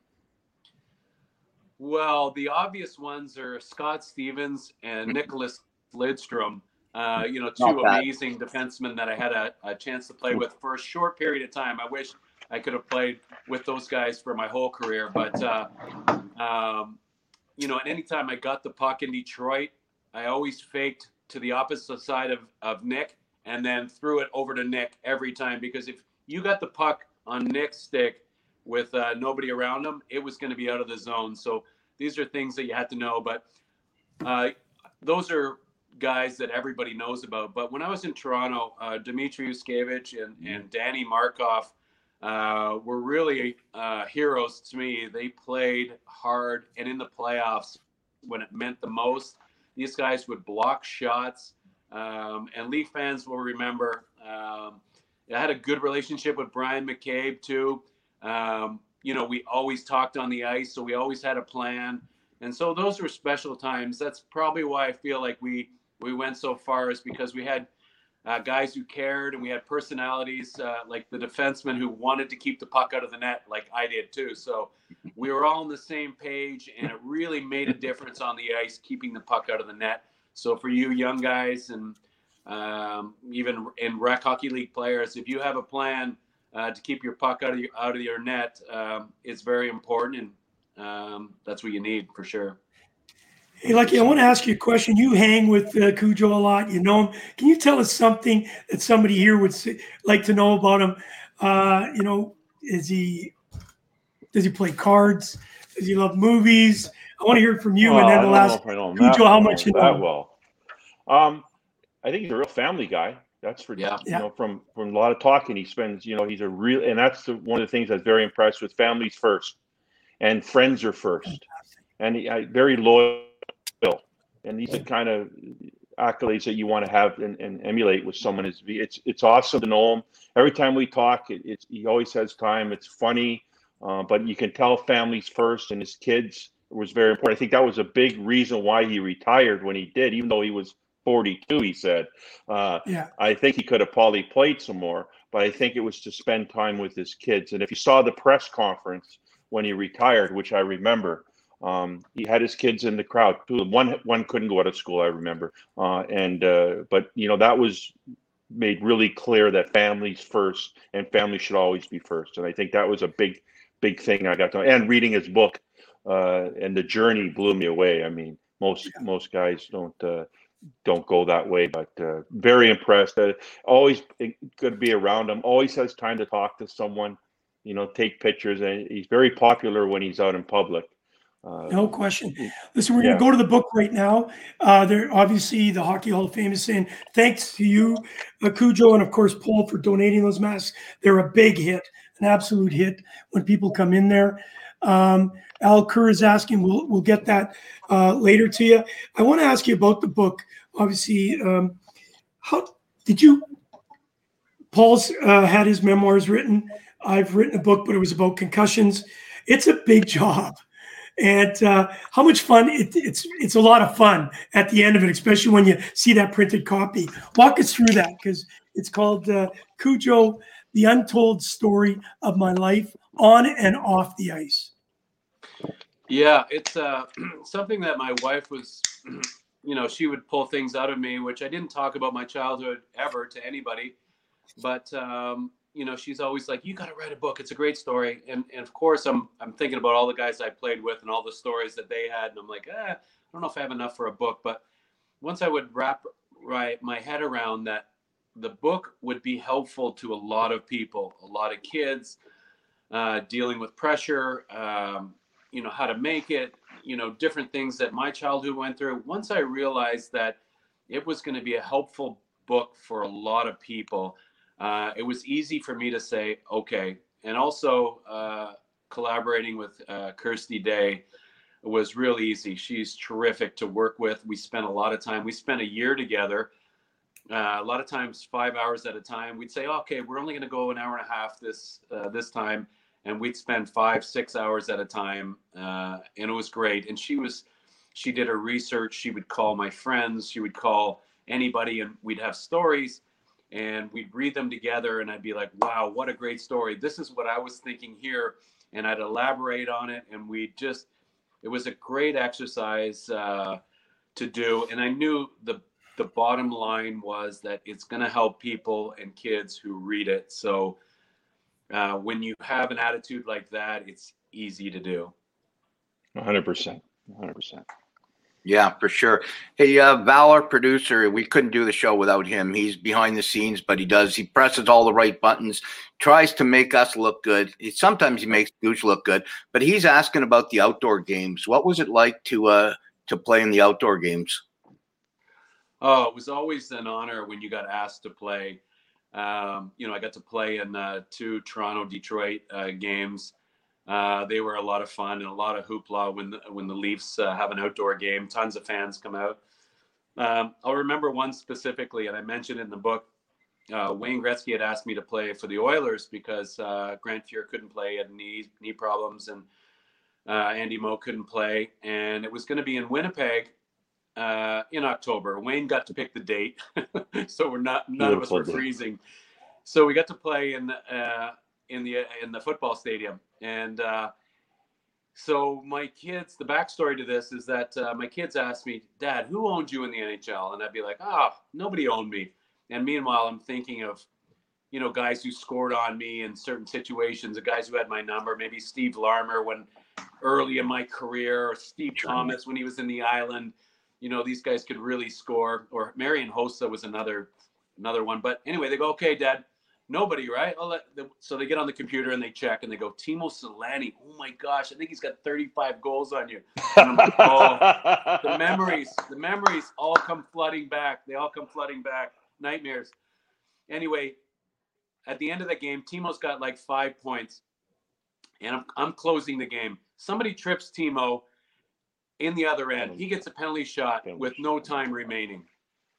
Well, the obvious ones are Scott Stevens and Nicklas Lidstrom. Uh, you know, two amazing defensemen that I had a, a chance to play with for a short period of time. I wish I could have played with those guys for my whole career. But, uh, um, you know, at any time I got the puck in Detroit, I always faked to the opposite side of, of Nick and then threw it over to Nick every time. Because if you got the puck on Nick's stick with uh, nobody around him, it was going to be out of the zone. So these are things that you had to know. But uh, those are guys that everybody knows about. But when I was in Toronto, uh, Dmitry Yushkevich and, and Danny Markov uh, were really uh, heroes to me. They played hard, and in the playoffs, when it meant the most, these guys would block shots. Um, and Leaf fans will remember. Um, I had a good relationship with Bryan McCabe too. Um, you know, we always talked on the ice, so we always had a plan. And so those were special times. That's probably why I feel like we we went so far is because we had uh, guys who cared and we had personalities uh, like the defenseman who wanted to keep the puck out of the net, like I did too. So [LAUGHS] we were all on the same page, and it really made a difference on the ice, keeping the puck out of the net. So for you young guys and um, even in rec hockey league players, if you have a plan uh, to keep your puck out of your, out of your net, um, it's very important, and um, that's what you need for sure. Hey, Lucky, I want to ask you a question. You hang with uh, Cujo a lot. You know him. Can you tell us something that somebody here would say, like to know about him? Uh, you know, is he does he play cards? Does he love movies? I want to hear it from you, Well, and then the last. if I know him Cujo, how much you know that well. Um, I think he's a real family guy. That's for Yeah. you Yeah. know from from a lot of talking he spends. You know, he's a real, and that's the, one of the things that's very impressed with families first, and friends are first, and he, I, very loyal. And these are kind of accolades that you want to have and, and emulate with someone. Is it's it's awesome to know him. Every time we talk, it, it's he always has time. It's funny, uh, but you can tell families first, and his kids was very important. I think that was a big reason why he retired when he did, even though he was 42. He said, uh, Yeah. "I think he could have probably played some more, but I think it was to spend time with his kids." And if you saw the press conference when he retired, which I remember, um, he had his kids in the crowd. Two of them- One one couldn't go out of school, I remember, uh, and uh, but you know that was made really clear that families first and family should always be first. And I think that was a big big thing I got to. And reading his book uh, and the journey blew me away. I mean, most most guys don't. Uh, don't go that way, but uh, very impressed. Uh, always good to be around him. Always has time to talk to someone. You know, take pictures, and he's very popular when he's out in public. Uh, No question. Listen, we're going to go to the book right now. Uh, there, obviously, the Hockey Hall of Fame is saying thanks to you, uh, Cujo, and of course Paul for donating those masks. They're a big hit, an absolute hit when people come in there. Um, Al Kerr is asking. We'll we'll get that uh, later to you. I want to ask you about the book. Obviously, um, how did you? Paul's uh, had his memoirs written. I've written a book, but it was about concussions. It's a big [LAUGHS] job, and uh, how much fun it, it's it's a lot of fun at the end of it, especially when you see that printed copy. Walk us through that because it's called uh, Cujo: The Untold Story of My Life on and off the ice. Yeah, it's uh, [CLEARS THROAT] something that my wife was, [CLEARS THROAT] you know, she would pull things out of me, which I didn't talk about my childhood ever to anybody. But um, you know, she's always like, "You got to write a book. It's a great story." And and of course, I'm I'm thinking about all the guys I played with and all the stories that they had, and I'm like, eh, I don't know if I have enough for a book. But once I would wrap right my head around that, the book would be helpful to a lot of people, a lot of kids uh, dealing with pressure. Um, you know how to make it. You know different things that my childhood went through. Once I realized that it was going to be a helpful book for a lot of people uh, it was easy for me to say, okay. And also uh, collaborating with uh, Kirstie Day was real easy. She's terrific to work with. We spent a lot of time. We spent a year together. Uh, a lot of times, five hours at a time. We'd say, okay, we're only going to go an hour and a half this uh, this time, and we'd spend five, six hours at a time, uh, and it was great. And she was, she did her research. She would call my friends. She would call anybody, and we'd have stories and we'd read them together and I'd be like, wow, what a great story. This is what I was thinking here. And I'd elaborate on it. And we just, it was a great exercise uh, to do. And I knew the, the bottom line was that it's going to help people and kids who read it. So uh, when you have an attitude like that, it's easy to do. 100%. 100%. Yeah, for sure. Hey, uh, Valor producer, we couldn't do the show without him. He's behind the scenes, but he does. He presses all the right buttons, tries to make us look good. He, sometimes he makes Gooch look good, but he's asking about the outdoor games. What was it like to uh, to play in the outdoor games? Oh, it was always an honor when you got asked to play. Um, you know, I got to play in uh, two Toronto Detroit uh, games. Uh, they were a lot of fun and a lot of hoopla when the, when the Leafs uh, have an outdoor game. Tons of fans come out. Um, I'll remember one specifically, and I mentioned in the book. Uh, Wayne Gretzky had asked me to play for the Oilers because uh, Grant Fuhr couldn't play, had knee knee problems, and uh, Andy Moog couldn't play, and it was going to be in Winnipeg uh, in October. Wayne got to pick the date, [LAUGHS] so we're not none Beautiful of us were day. freezing. So we got to play in in the in the football stadium and uh, so my kids, the backstory to this is that uh, my kids asked me, Dad, who owned you in the NHL? And I'd be like, ah, oh, nobody owned me. And meanwhile, I'm thinking of, you know, guys who scored on me in certain situations, the guys who had my number, maybe Steve Larmer when early in my career, or Steve Thomas when he was in the island. You know, these guys could really score. Or Marian Hossa was another another one. But anyway, they go, okay, Dad, Nobody, right? so they get on the computer and they check and they go, Teemu Selanne. Oh my gosh, I think he's got 35 goals on you. Like, oh, the [LAUGHS] memories, the memories all come flooding back. They all come flooding back. Nightmares. Anyway, at the end of the game, Teemu's got like five points, and I'm I'm closing the game. Somebody trips Timo in the other end. He gets a penalty shot with no time remaining.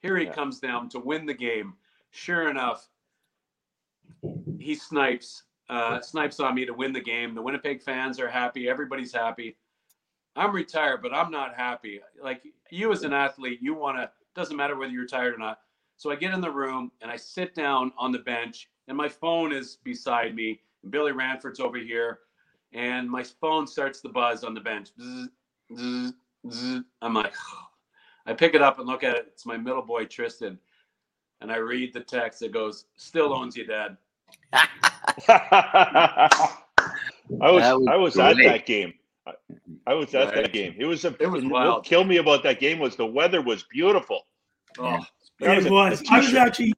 Here he comes down to win the game. Sure enough, he snipes uh, snipes on me to win the game. The Winnipeg fans are happy. Everybody's happy. I'm retired, but I'm not happy. Like you as an athlete, you want to. Doesn't matter whether you're retired or not. So I get in the room and I sit down on the bench, and my phone is beside me. And Billy Ranford's over here, and my phone starts to buzz on the bench. Zzz, zzz, zzz. I'm like, [SIGHS] I pick it up and look at it. It's my middle boy Tristan, and I read the text. It goes, "Still owns you, Dad." [LAUGHS] I was, was I was at that game. I, I was at right. that game. It was a it was wild. What killed me about that game was the weather was beautiful. Oh, it was. A, was. I was actually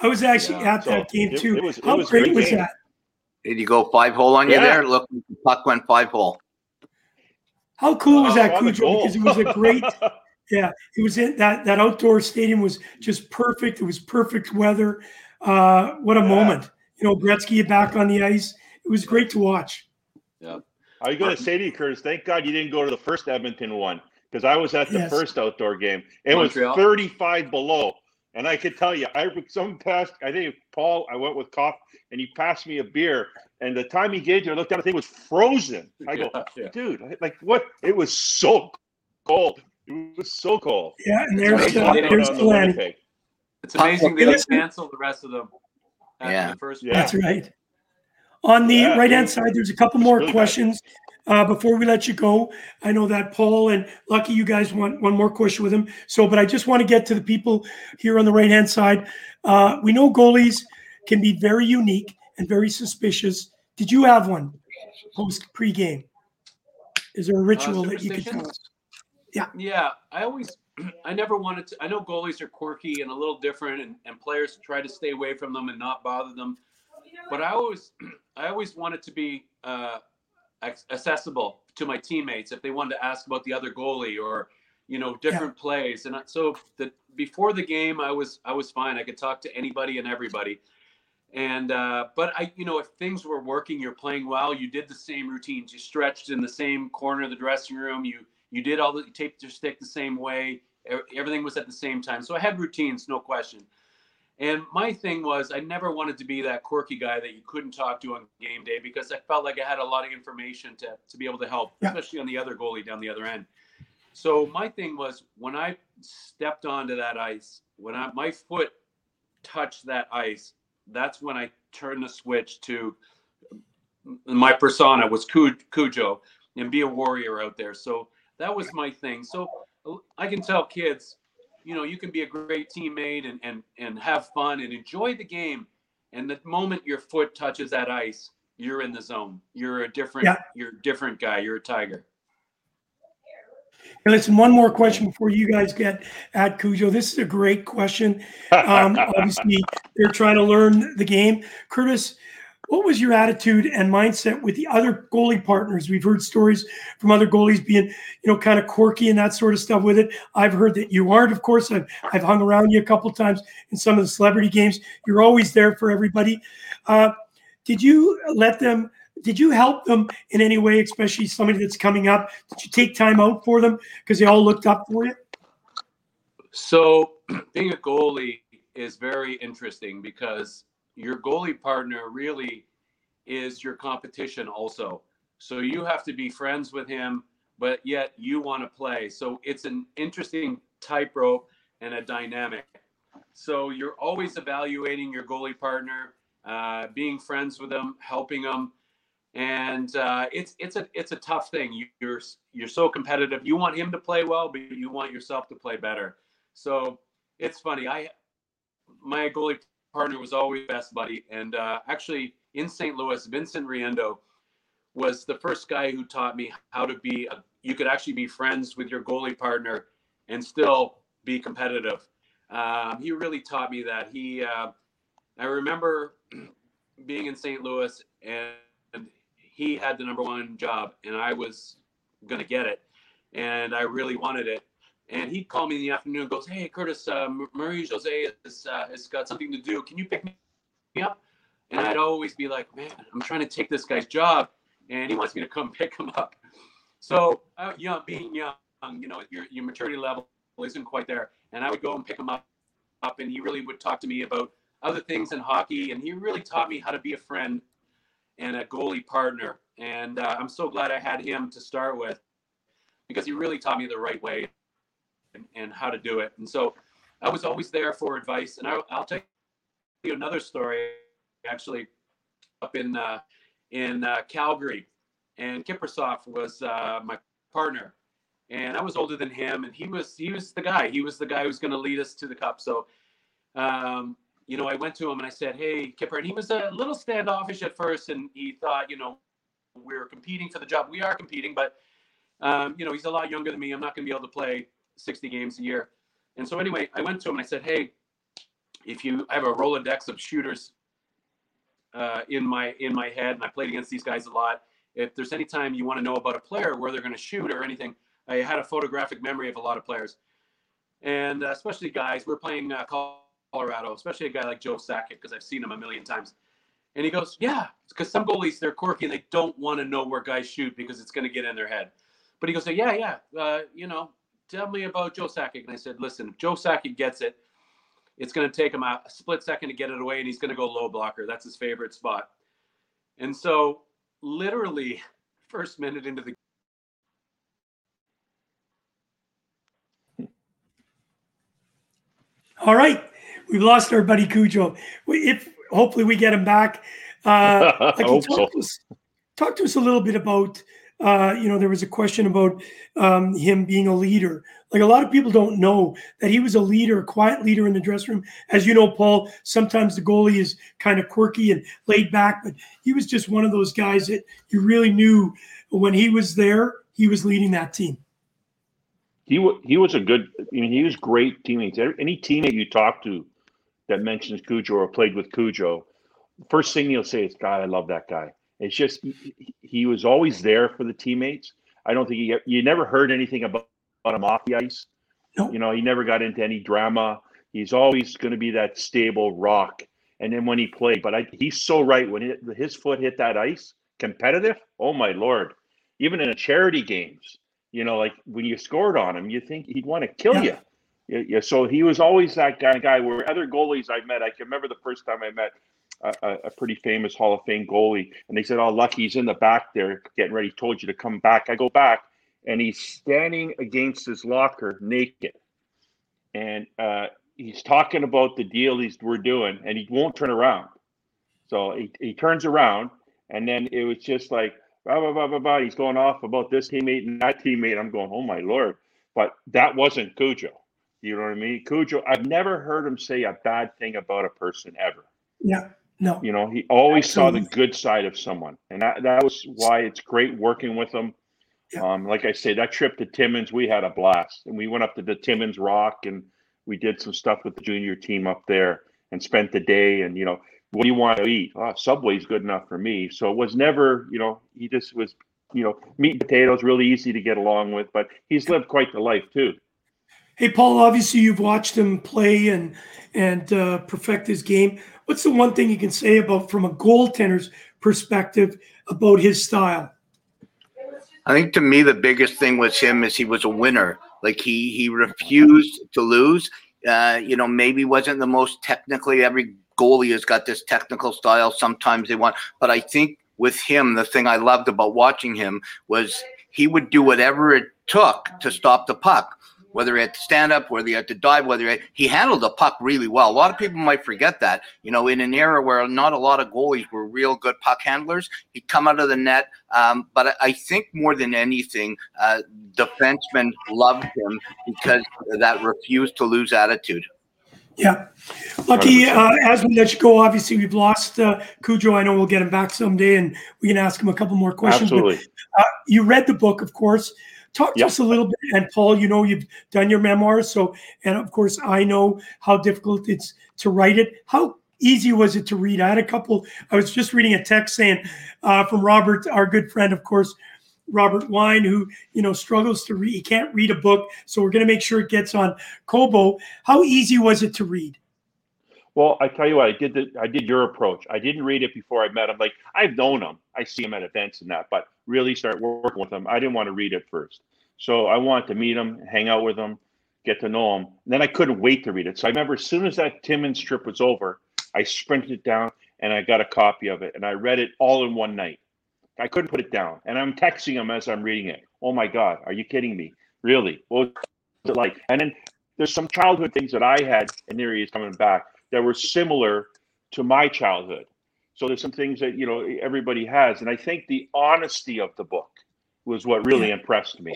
I was actually yeah. at that so game too. It, it was, How was great, was game. that? Did you go five hole on you there? Look, the puck went five hole. How cool was oh, that, Cujo? Because it was a great, [LAUGHS] yeah. It was in that that outdoor stadium was just perfect. It was perfect weather. Uh, what a yeah. moment. You know, Gretzky back on the ice. It was great to watch. Yeah. I was going to say to you, Curtis, thank God you didn't go to the first Edmonton one because I was at the Yes. first outdoor game. It Montreal? was 35 below. And I could tell you, I some passed, I think Paul, I went with Cough, and he passed me a beer. And the time he gave you, I looked at it, the thing was frozen. I go, Yeah, yeah. dude, like what? It was so cold. It was so cold. Yeah, and there's Amazing. uh, there's Down to Winnipeg. It's amazing they Hey, didn't cancel the rest of them. After Yeah. The first Yeah. That's right. On the Yeah, right hand side, there's a couple more really bad. questions uh, before we let you go. I know that Paul and Lucky, you guys want one more question with him. So, but I just want to get to the people here on the right hand side. Uh, we know goalies can be very unique and very suspicious. Did you have one post pregame? Is there a ritual that you could tell us? Yeah, I always, [CLEARS THROAT] I never wanted to. I know goalies are quirky and a little different, and, and players try to stay away from them and not bother them. But I always, [CLEARS THROAT] I always wanted to be uh, accessible to my teammates if they wanted to ask about the other goalie or, you know, different plays. And so the before the game, I was, I was fine. I could talk to anybody and everybody. And uh, but I, you know, if things were working, you're playing well. You did the same routines. You stretched in the same corner of the dressing room. You you did all the you taped your stick the same way. Everything was at the same time. So I had routines, no question. And my thing was, I never wanted to be that quirky guy that you couldn't talk to on game day because I felt like I had a lot of information to to be able to help, Yeah. especially on the other goalie down the other end. So my thing was when I stepped onto that ice, when I, my foot touched that ice, that's when I turned the switch to my persona was Cu- Cujo and be a warrior out there. So that was my thing. So I can tell kids, you know, you can be a great teammate and and and have fun and enjoy the game. And the moment your foot touches that ice, you're in the zone. You're a different, Yeah. you're a different guy. You're a tiger. Hey, listen, one more question before you guys get at Cujo. This is a great question. [LAUGHS] Um, obviously, they're trying to learn the game. Curtis, what was your attitude and mindset with the other goalie partners? We've heard stories from other goalies being, you know, kind of quirky and that sort of stuff with it. I've heard that you aren't. Of course, I've I've hung around you a couple times in some of the celebrity games. You're always there for everybody. Uh, did you let them? Did you help them in any way, especially somebody that's coming up? Did you take time out for them because they all looked up for you? So [CLEARS THROAT] being a goalie is very interesting because your goalie partner really is your competition also. So you have to be friends with him, but yet you want to play. So it's an interesting tightrope and a dynamic. So you're always evaluating your goalie partner, uh, being friends with them, helping them, and uh, it's it's a it's a tough thing. You, you're you're so competitive. You want him to play well, but you want yourself to play better. So it's funny. I my goalie partner was always best buddy, and uh, actually in St. Louis, Vincent Riendeau was the first guy who taught me how to be. A, you could actually be friends with your goalie partner and still be competitive. Um, he really taught me that. He, uh, I remember being in St. Louis and he had the number one job and I was going to get it. And I really wanted it. And he'd call me in the afternoon and goes, Hey, Curtis, uh, Marie Jose has, uh, has got something to do. Can you pick me up? And I'd always be like, Man, I'm trying to take this guy's job and he wants me to come [LAUGHS] pick him up. So, uh, young, being young, you know, your, your maturity level isn't quite there. And I would go and pick him up, up, and he really would talk to me about other things in hockey. And he really taught me how to be a friend and a goalie partner. And uh, I'm so glad I had him to start with because he really taught me the right way and, and how to do it. And so I was always there for advice. And I, I'll tell you another story, actually, up in uh, in uh, Calgary, and Kiprusoff was uh, my partner, and I was older than him, and he was he was the guy. He was the guy who was going to lead us to the cup. So, um, you know, I went to him and I said, "Hey, Kipper," and he was a little standoffish at first, and he thought, you know, we're competing for the job. We are competing, but um, you know, he's a lot younger than me. I'm not going to be able to play 60 games a year. And so anyway, I went to him and I said, "Hey, if you I have a Rolodex of shooters uh, in my in my head, and I played against these guys a lot. If there's any time you want to know about a player where they're going to shoot or anything, I had a photographic memory of a lot of players, and uh, especially guys. We're playing uh, Colorado, especially a guy like Joe Sakic because I've seen him a million times. And he goes, yeah, because some goalies they're quirky and they don't want to know where guys shoot because it's going to get in their head. But he goes, yeah, yeah, uh, you know, tell me about Joe Sakic. And I said, listen, if Joe Sakic gets it, it's going to take him a split second to get it away, and he's going to go low blocker. That's his favorite spot. And so, literally, [LAUGHS] first minute into the [LAUGHS] All right, we've lost our buddy Cujo. If hopefully we get him back, uh, [LAUGHS] like hope talk, so. to us, talk to us a little bit about. Uh, you know, there was a question about um, him being a leader. Like a lot of people don't know that he was a leader, a quiet leader in the dressing room. As you know, Paul, sometimes the goalie is kind of quirky and laid back, but he was just one of those guys that you really knew when he was there, he was leading that team. he wa he was a good. I mean, he was great teammates. Any teammate you talk to that mentions Cujo or played with Cujo, first thing you'll say is, "God, I love that guy." It's just he, he was always there for the teammates. I don't think he you never heard anything about, about him off the ice. No. You know, he never got into any drama. He's always going to be that stable rock. And then when he played, but I, he's so right when it, his foot hit that ice, competitive. Oh my lord! Even in a charity games, you know, like when you scored on him, you think he'd want to kill Yeah. you. Yeah, yeah. So he was always that guy. Guy where other goalies I met, I can remember the first time I met a, a, pretty famous Hall of Fame goalie, and they said, "Oh, Lucky's in the back there, getting ready. Told you to come back." I go back, and he's standing against his locker naked, and uh, he's talking about the deal he's we're doing, and he won't turn around. So he, he turns around, and then it was just like blah blah blah blah blah. He's going off about this teammate and that teammate. I'm going, oh my lord! But that wasn't Cujo. You know what I mean? Cujo. I've never heard him say a bad thing about a person ever. Yeah, no, You know, he always saw the good side of someone, and that, that was why it's great working with him. Yeah. Um, like I say, that trip to Timmins, we had a blast, and we went up to the Timmins Rock, and we did some stuff with the junior team up there, and spent the day. And you know, what do you want to eat? Oh, Subway's good enough for me. So it was never, you know, he just was, you know, meat and potatoes, really easy to get along with. But he's lived quite the life too. Hey, Paul. Obviously, you've watched him play and and uh, perfect his game. What's the one thing you can say about, from a goaltender's perspective, about his style? I think to me the biggest thing with him is he was a winner. Like he he refused to lose. Uh, you know, maybe wasn't the most technically every goalie has got this technical style. Sometimes they want, but I think with him, the thing I loved about watching him was he would do whatever it took to stop the puck. Whether he had to stand up, whether he had to dive, whether he, had, he handled the puck really well. A lot of people might forget that. You know, in an era where not a lot of goalies were real good puck handlers, he'd come out of the net. Um, but I, I think more than anything, uh, defensemen loved him because of that refuse to lose attitude. Yeah. Lucky, uh, as we let you go, obviously we've lost uh, Cujo. I know we'll get him back someday and we can ask him a couple more questions. But, Absolutely. uh, you read the book, of course. Talk to Yep. us a little bit. And Paul, you know, you've done your memoirs. So, and of course, I know how difficult it's to write it. How easy was it to read? I had a couple, I was just reading a text saying uh, from Robert, our good friend, of course, Robert Wine, who you know struggles to read. He can't read a book, so we're going to make sure it gets on Kobo. How easy was it to read? Well, I tell you what, I did the I did your approach. I didn't read it before I met him. Like I've known him, I see him at events and that, but really start working with him, I didn't want to read it first. So I wanted to meet him, hang out with him, get to know him. And then I couldn't wait to read it. So I remember as soon as that Timmins trip was over, I sprinted it down and I got a copy of it and I read it all in one night. I couldn't put it down. And I'm texting him as I'm reading it. Oh my God, are you kidding me? Really? What was it like? And then there's some childhood things that I had, and there he is coming back, that were similar to my childhood. So there's some things that you know everybody has, and I think the honesty of the book was what really impressed me.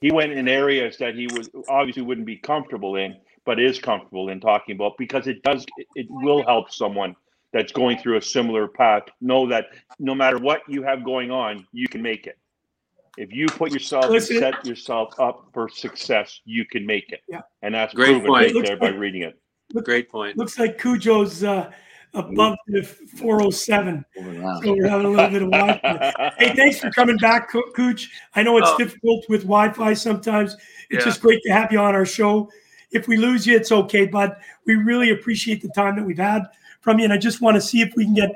He went in areas that he was obviously wouldn't be comfortable in, but is comfortable in talking about because it does it, it will help someone that's going through a similar path know that no matter what you have going on, you can make it. If you put yourself and set yourself up for success, you can make it. Yeah. And that's Great proven point. right there by reading it. Great point. Looks like Cujo's uh, above the 407. Moving around. So we're having a little bit of Wi-Fi. Hey, thanks for coming back, Co- Cooch. I know it's Oh. difficult with Wi-Fi sometimes. It's Yeah. just great to have you on our show. If we lose you, it's okay, bud. We really appreciate the time that we've had from you, and I just want to see if we can get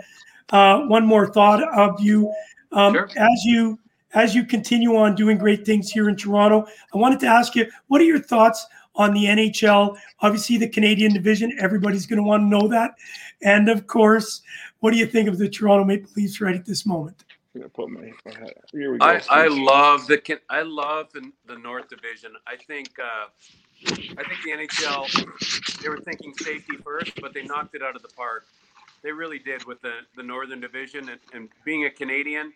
uh, one more thought of you. Um, Sure. As you as you continue on doing great things here in Toronto, I wanted to ask you, what are your thoughts on the NHL? Obviously, the Canadian division. Everybody's going to want to know that, and of course, what do you think of the Toronto Maple Leafs right at this moment? I'm gonna put my, my hat- here we go. I, I love the Can- I love the, the North Division. I think uh, I think the NHL they were thinking safety first, but they knocked it out of the park. They really did with the, the Northern Division. And, and being a Canadian,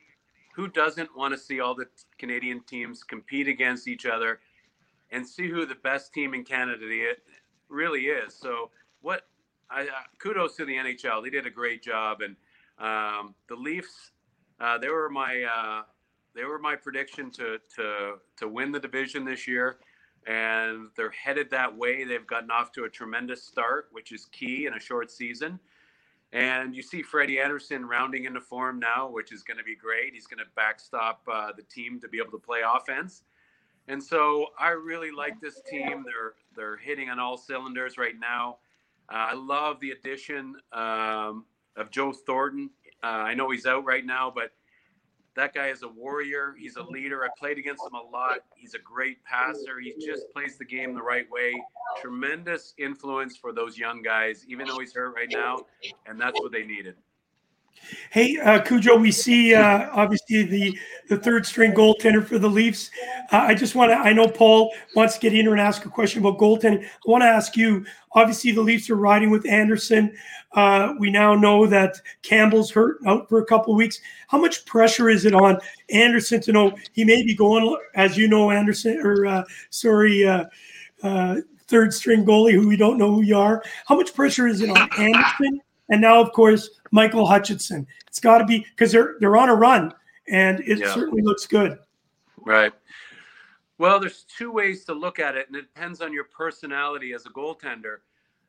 who doesn't want to see all the Canadian teams compete against each other and see who the best team in Canada really is? So what? I, uh, kudos to the NHL. They did a great job, and um, the Leafs. Uh, they were my uh, they were my prediction to to to win the division this year, and they're headed that way. They've gotten off to a tremendous start, which is key in a short season. And you see Freddie Andersen rounding into form now, which is going to be great. He's going to backstop uh, the team to be able to play offense. And so I really like this team. They're they're hitting on all cylinders right now. Uh, I love the addition um, of Joe Thornton. Uh, I know he's out right now, but that guy is a warrior. He's a leader. I played against him a lot. He's a great passer. He just plays the game the right way. Tremendous influence for those young guys, even though he's hurt right now, and that's what they needed. Hey, uh, Cujo, we see uh, obviously the the third string goaltender for the Leafs. Uh, I just want to, I know Paul wants to get in here and ask a question about goaltending. I want to ask you obviously, the Leafs are riding with Andersen. Uh, we now know that Campbell's hurt out for a couple weeks. How much pressure is it on Andersen to know he may be going, as you know, Andersen, or uh, sorry, uh, uh, third string goalie who we don't know who you are? How much pressure is it on Andersen? And now, of course, Michael Hutchinson. It's got to be because they're they're on a run, and it Yeah. certainly looks good. Right. Well, there's two ways to look at it, and it depends on your personality as a goaltender.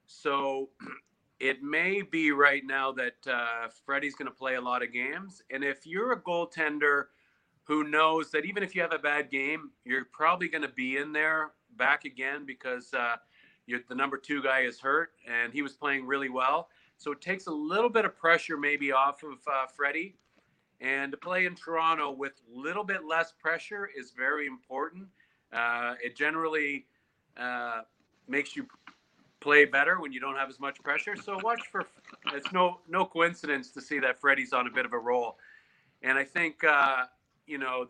So [CLEARS THROAT] it may be right now that uh, Freddie's going to play a lot of games. And if you're a goaltender who knows that even if you have a bad game, you're probably going to be in there back again because uh, you're, the number two guy is hurt and he was playing really well. So it takes a little bit of pressure maybe off of uh, Freddie. And to play in Toronto with a little bit less pressure is very important. Uh, it generally uh, makes you play better when you don't have as much pressure. So watch for. It's no no coincidence to see that Freddie's on a bit of a roll, and I think uh, you know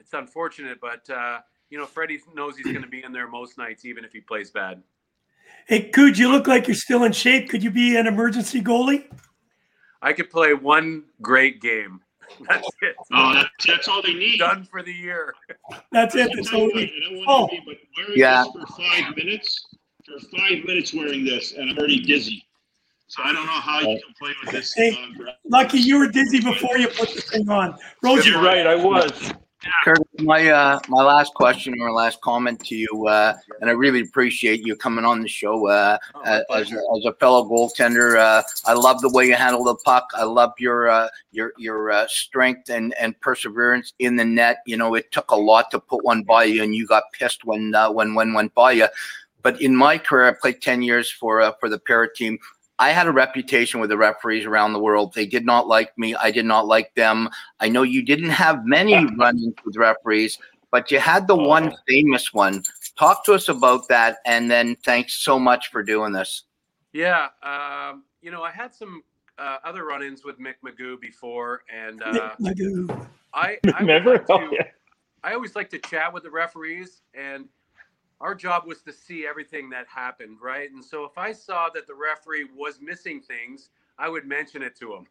it's unfortunate, but uh, you know Freddie knows he's going to be in there most nights, even if he plays bad. Hey, could you look like you're still in shape? Could you be an emergency goalie? I could play one great game. [LAUGHS] That's it. Oh, that's, that's all they need. Done for the year. That's it. I'll That's all we- I don't Oh. be, but wearing Yeah. this for five minutes, for five minutes wearing this, and I'm already dizzy. So I don't know how you can play with this. Hey, uh, Lucky you were dizzy before you put the thing on. Rosie, You're right. I was. Curtis, my uh, my last question or last comment to you, uh, and I really appreciate you coming on the show uh, Oh, uh, as, as a fellow goaltender. Uh, I love the way you handle the puck. I love your uh, your your uh, strength and and perseverance in the net. You know, it took a lot to put one by you, and you got pissed when uh, when when went by you. But in my career, I played ten years for uh, for the Parrot team. I had a reputation with the referees around the world. They did not like me. I did not like them. I know you didn't have many run-ins with referees, but you had the one famous one. Talk to us about that, and then thanks so much for doing this. Yeah, um, you know, I had some uh, other run-ins with Mick McGeough before, and uh, McGeough. I, [LAUGHS] I would Remember? to- Oh, yeah. I always like to chat with the referees, and our job was to see everything that happened, right? And so if I saw that the referee was missing things, I would mention it to him,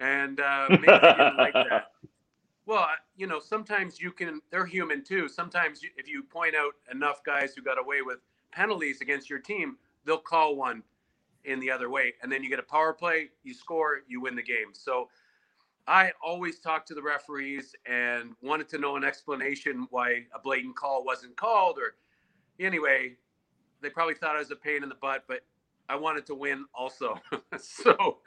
and uh, [LAUGHS] maybe didn't like that. Well, you know, sometimes you can. They're human too. Sometimes you, if you point out enough guys who got away with penalties against your team, they'll call one in the other way, and then you get a power play, you score, you win the game. So. I always talked to the referees and wanted to know an explanation why a blatant call wasn't called. Or anyway, they probably thought I was a pain in the butt, but I wanted to win also. [LAUGHS] so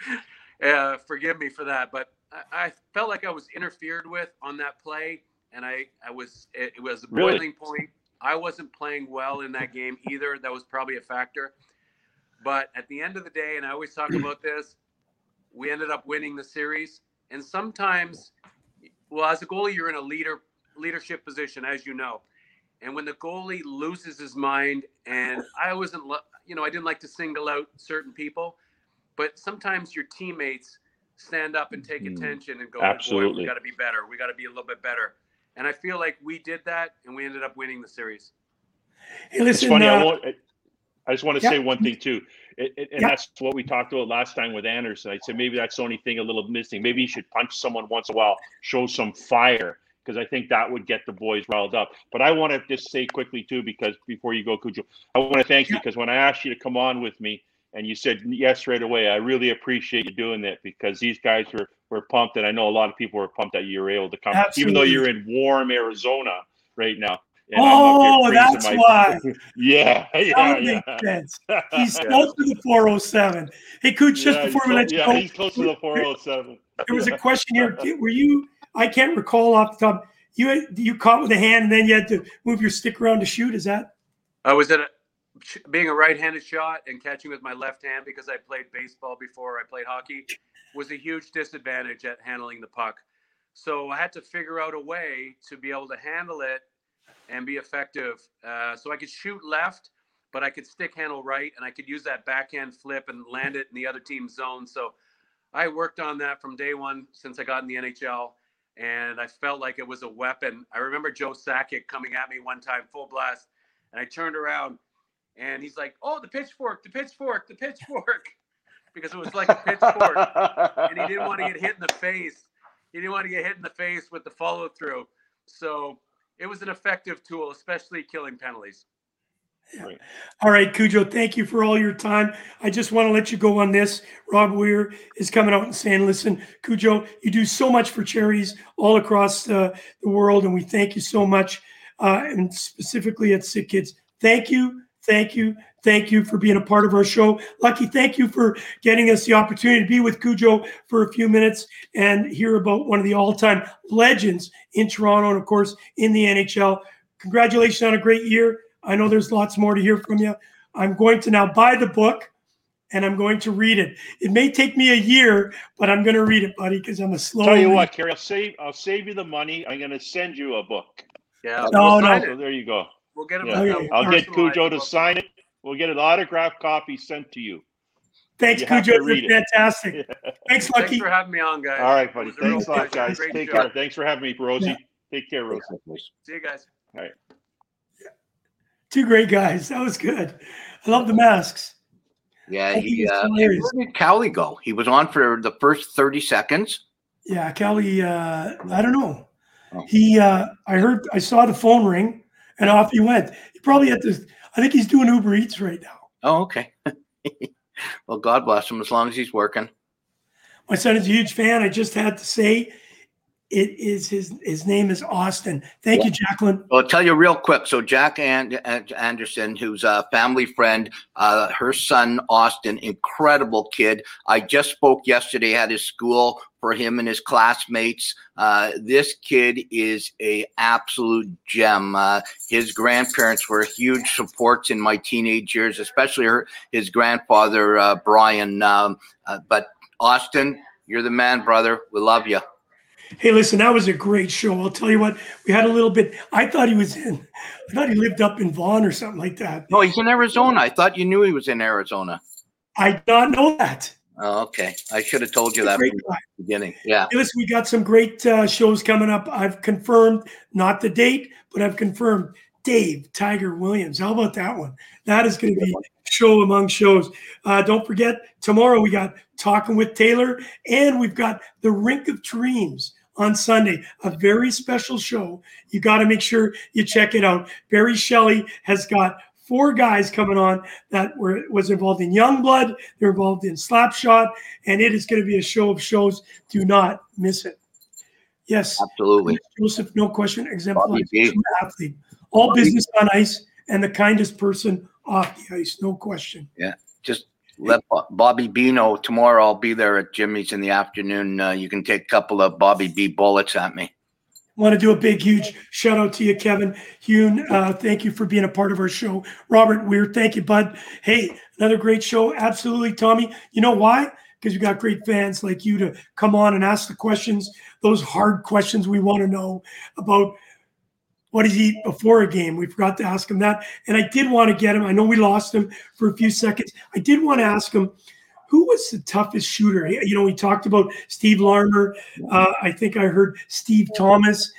uh, forgive me for that. But I, I felt like I was interfered with on that play, and I, I was it, it was a Really? boiling point. I wasn't playing well in that game either. That was probably a factor. But at the end of the day, and I always talk about this, we ended up winning the series. And sometimes, well, as a goalie, you're in a leader leadership position, as you know. And when the goalie loses his mind, and I wasn't, you know, I didn't like to single out certain people, but sometimes your teammates stand up and take Mhm. attention and go, Absolutely. "Oh boy, we got to be better. We got to be a little bit better." And I feel like we did that, and we ended up winning the series. Hey, It's listen, funny. I, uh, want, I just want to yeah. say one thing too, it, it- and Yeah. that's what we talked about last time with Andersen. I said maybe that's the only thing a little missing. Maybe he should punch someone once in a while, show some fire, because I think that would get the boys riled up. But I want to just say quickly too, because before you go, Cujo, I want to thank you because when I asked you to come on with me and you said yes right away, I really appreciate you doing that because these guys were were pumped, and I know a lot of people were pumped that you were able to come, even though you're in warm Arizona right now. and oh, that's freezing why. [LAUGHS] [LAUGHS] Yeah, That yeah, make [LAUGHS] yeah. sense. He's close to the 407. Hey, Cooch, just Yeah, before we let you yeah, go, he's close to the 407. there was a question here. Were you? I can't recall off the top. You you caught with a hand, and then you had to move your stick around to shoot. Is that? I was at a, being a right-handed shot and catching with my left hand because I played baseball before I played hockey was a huge disadvantage at handling the puck. So I had to figure out a way to be able to handle it and be effective. Uh, so I could shoot left, but I could stick handle right, and I could use that backhand flip and land it in the other team's zone. So I worked on that from day one since I got in the NHL, and I felt like it was a weapon. I remember Joe Sakic coming at me one time, full blast, and I turned around, and he's like, "Oh, the pitchfork, the pitchfork, the pitchfork," [LAUGHS] because it was like a pitchfork, and he didn't want to get hit in the face. He didn't want to get hit in the face with the follow through. So it was an effective tool, especially killing penalties. All right, Cujo, thank you for all your time. I just want to let you go on this. Rob Weir is coming out and saying, listen, Cujo, you do so much for charities all across uh, the world, and we thank you so much, uh, and specifically at Sick Kids. Thank you, thank you, thank you for being a part of our show. Lucky, thank you for getting us the opportunity to be with Cujo for a few minutes and hear about one of the all-time legends in Toronto and, of course, in the NHL. Congratulations on a great year. I know there's lots more to hear from you. I'm going to now buy the book and I'm going to read it. It may take me a year, but I'm going to read it, buddy, because I'm a slow. Tell you reader. what, Kerry, I'll save I'll save you the money. I'm going to send you a book. Yeah, No, we'll no. So there you go. We'll get him. Yeah. Okay. I'll get Cujo to book. sign it. We'll get an autographed copy sent to you. Thanks, You Cujo. to read it. fantastic. [LAUGHS] Thanks, Thanks Lucky. for having me on, guys. All right, buddy. was a real Thanks a lot, guys. Great Take show. care. Thanks for having me, Rosie. Yeah. Take care, Rosie. See you guys. Two great guys. That was good. I love the masks. Yeah, he, uh, where did Cowley go? He was on for the first 30 seconds. Yeah, Kelly. Uh, I don't know. Oh. He. Uh, I heard. I saw the phone ring, and off he went. He probably had to. I think he's doing Uber Eats right now. Oh, okay. [LAUGHS] well, God bless him as long as he's working. My son is a huge fan. I just had to say, it is his. His name is Austin. Thank you, Jacqueline. Well, I'll tell you real quick. So Jacqueline Anderson, who's a family friend, uh, her son Austin, incredible kid. I just spoke yesterday at his school for him and his classmates. Uh, this kid is a absolute gem. Uh, his grandparents were huge supports in my teenage years, especially her, his grandfather uh, Brian. Um, uh, but Austin, you're the man, brother. We love you. Hey, listen, that was a great show. I'll tell you what, we had a little bit. I thought he was in. I thought he lived up in Vaughan or something like that. No, he's in Arizona. I thought you knew he was in Arizona. I did not know that. Oh, okay. I should have told you that from the beginning. Yeah. Hey, listen, we got some great uh, shows coming up. I've confirmed not the date, but I've confirmed Dave Tiger Williams. How about that one? That is going to be show among shows. Uh, don't forget tomorrow we got talking with Taylor, and we've got the Rink of Dreams on Sunday. A very special show. You got to make sure you check it out. Barry Shelley has got four guys coming on that were was involved in Youngblood. They're involved in Slapshot, and it is going to be a show of shows. Do not miss it. Yes, Absolutely. Joseph, no question, exemplary Bobby B. true athlete. All Bobby- business on ice and the kindest person off the ice, no question. Yeah, just let Bobby B know tomorrow. I'll be there at Jimmy's in the afternoon. Uh, you can take a couple of Bobby B bullets at me. Want to do a big, huge shout out to you, Kevin Hune. Uh, thank you for being a part of our show. Robert Weir, thank you, bud. Hey, another great show. Absolutely, Tommy. You know why? because you got great fans like you to come on and ask the questions, those hard questions we want to know about what does he eat before a game? We forgot to ask him that. And I did want to get him. I know we lost him for a few seconds. I did want to ask him who was the toughest shooter? You know, we talked about Steve Larmer. Uh, I think I heard Steve Thomas.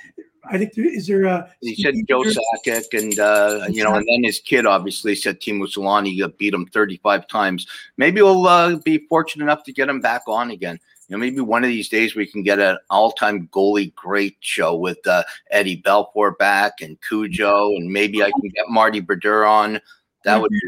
I think there, is there a. He said Joe Sakic, and uh, you know, and then his kid obviously said Selanne uh, beat him 35 times. Maybe we'll uh, be fortunate enough to get him back on again. You know, maybe one of these days we can get an all-time goalie great show with uh, Eddie Belfour back and Cujo, and maybe I can get Marty Brodeur on. That would be,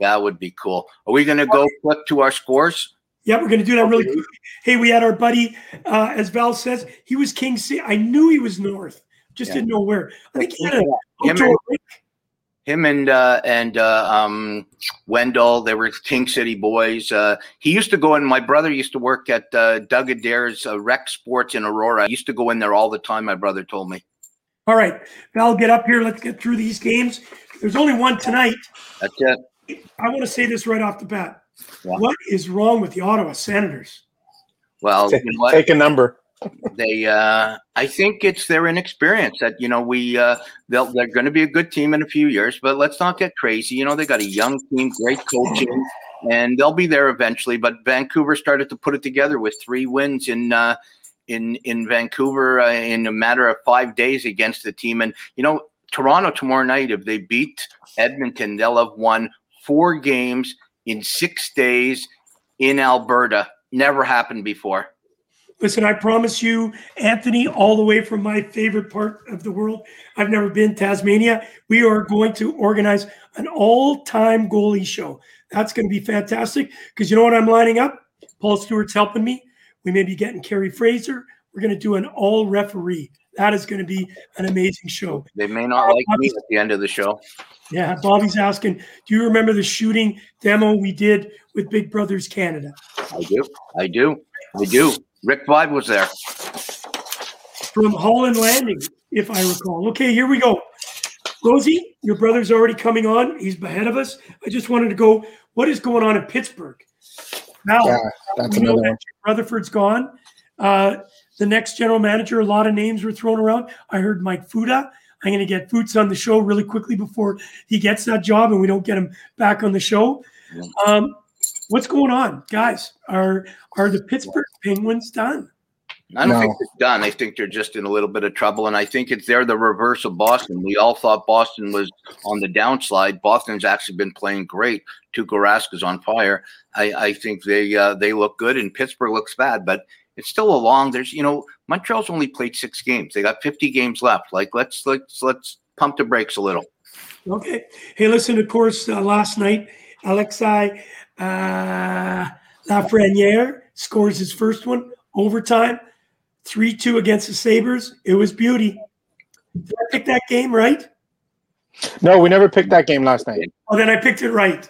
that would be cool. Are we going to go flip to our scores? Yeah, we're going to do that really quickly. Hey, we had our buddy, uh, as Val says, he was King City. I knew he was north, just Yeah. didn't know where. I think he had a Him and- and uh, and uh, um, Wendell, they were King City boys. Uh, he used to go in. My brother used to work at uh, Doug Adair's uh, Rec Sports in Aurora. I used to go in there all the time. My brother told me. All right, Val, get up here. Let's get through these games. There's only one tonight. That's it. I want to say this right off the bat. Yeah. What is wrong with the Ottawa Senators? Well, Take, you know what? take a number. They uh i think it's their inexperience that you know we uh they'll, they're going to be a good team in a few years but let's not get crazy. You know they got a young team great coaching and they'll be there eventually but vancouver started to put it together with three wins in uh in in vancouver uh, in a matter of five days against the team. And you know toronto tomorrow night if they beat edmonton they'll have won four games in six days in alberta. Never happened before Listen, I promise you, Anthony, all the way from my favorite part of the world. I've never been Tasmania. We are going to organize an all-time goalie show. That's going to be fantastic because you know what I'm lining up? Paul Stewart's helping me. We may be getting Kerry Fraser. We're going to do an all referee. That is going to be an amazing show. They may not uh, like me at the end of the show. Yeah, Bobby's asking, do you remember the shooting demo we did with Big Brothers Canada? I do. I do. I do. Rick Vibe was there. from Holland Landing, if I recall. Okay, here we go. Rosie, your brother's already coming on. He's ahead of us. I just wanted to go. What is going on in Pittsburgh? Now, Yeah, that's we know that one. Rutherford's gone. Uh, the next general manager, a lot of names were thrown around. I heard Mike Futa. I'm going to get Foots on the show really quickly before he gets that job and we don't get him back on the show. Um, what's going on, guys? Are are the Pittsburgh Penguins done? I don't No. think it's done. I think they're just in a little bit of trouble, and I think it's they're the reverse of Boston. We all thought Boston was on the downslide. Boston's actually been playing great. Tuukka Rask is on fire. I, I think they uh, they look good, and Pittsburgh looks bad, but it's still a long. There's you know Montreal's only played six games. They got 50 games left. Like let's let's let's pump the brakes a little. Okay. Hey, listen, of course, uh, last night, Alexei uh, Lafreniere scores his first one, overtime, 3 2 against the Sabres. It was beauty. Did I pick that game right? No, we never picked that game last night. Oh, then I picked it right.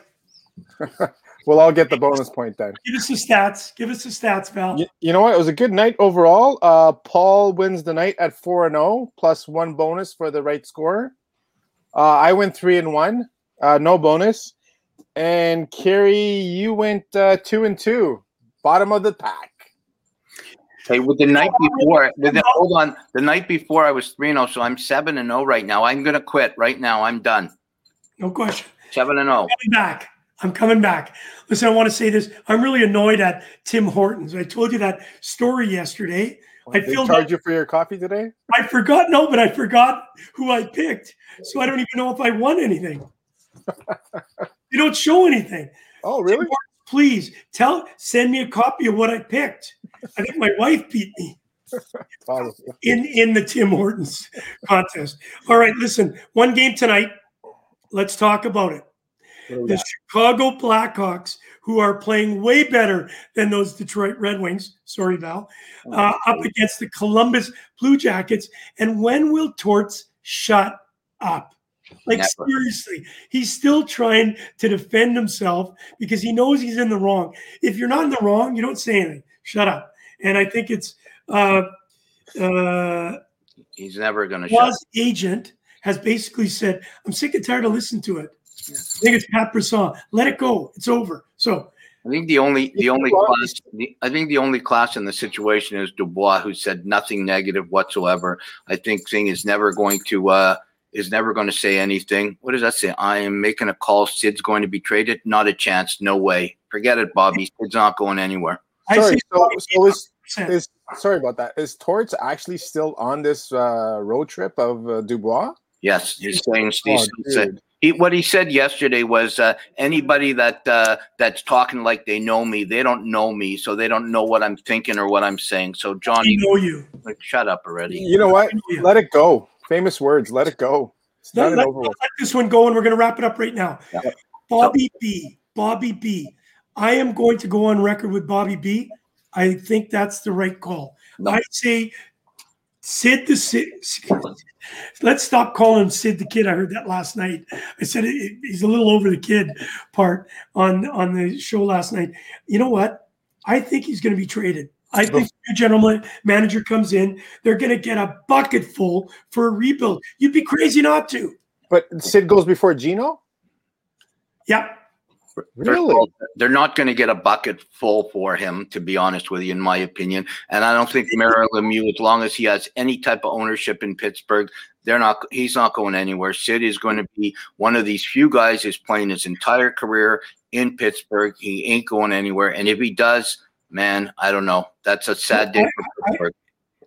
[LAUGHS] We'll all get the bonus point then. Give us the stats. Give us the stats, Val. You, you know what? It was a good night overall. Uh, Paul wins the night at four and zero, plus one bonus for the right score. Uh, I went three and one, uh, no bonus. And Kerry, you went uh, two and two, bottom of the pack. Hey, with the night before, with the, hold on, the night before I was three and zero, so I'm seven and zero right now. I'm gonna quit right now. I'm done. No question. Seven and oh. zero. coming back. I'm coming back. Listen, I want to say this. I'm really annoyed at Tim Hortons. I told you that story yesterday. I They filled charge up you for your coffee today. I forgot. No, but I forgot who I picked, so I don't even know if I won anything. [LAUGHS] you don't show anything. Oh, really? Please tell. Send me a copy of what I picked. I think my wife beat me in in the Tim Hortons contest. All right, listen. One game tonight. Let's talk about it. The Chicago Blackhawks, who are playing way better than those Detroit Red Wings. Sorry, Val. Uh, up against the Columbus Blue Jackets. And when will Torts shut up? Like Never. seriously, he's still trying to defend himself because he knows he's in the wrong. If you're not in the wrong, you don't say anything. Shut up. And I think it's uh, uh, He's never gonna shut. Waz agent has basically said, I'm sick and tired of listening to it. I think it's Pat Brisson. Let it go. It's over. So I think the only the only class the, I think the only class in the situation is Dubois, who said nothing negative whatsoever. I think thing is never going to uh is never going to say anything. What does that say? I am making a call. Sid's going to be traded. Not a chance. No way. Forget it, Bobby. Sid's not going anywhere. I Sorry, so, so is, is sorry about that. Is Torts actually still on this uh, road trip of uh, Dubois? Yes, he's saying Oh, he's he, what he said yesterday was uh, anybody that uh, that's talking like they know me, they don't know me, so they don't know what I'm thinking or what I'm saying. So Johnny, know you. like, shut up already. You know what? I know you. Let it go. Famous words. Let it go. It's Let, not let- let this one go, and we're going to wrap it up right now. Yeah. Bobby B. Bobby B. I am going to go on record with Bobby B. I think that's the right call. No. I say Sid the Sid. Let's stop calling him Sid the Kid. I heard that last night. I said it, it- he's a little over the kid part on on the show last night. You know what? I think he's going to be traded. I think the new general manager comes in. They're going to get a bucket full for a rebuild. You'd be crazy not to. But Sid goes before Gino? Yeah. First of Really? They're not going to get a bucket full for him, to be honest with you, in my opinion. And I don't think [LAUGHS] Mario Lemieux, as long as he has any type of ownership in Pittsburgh, they're not. He's not going anywhere. Sid is going to be one of these few guys who's playing his entire career in Pittsburgh. He ain't going anywhere. And if he does, man, I don't know. That's a sad day for Pittsburgh.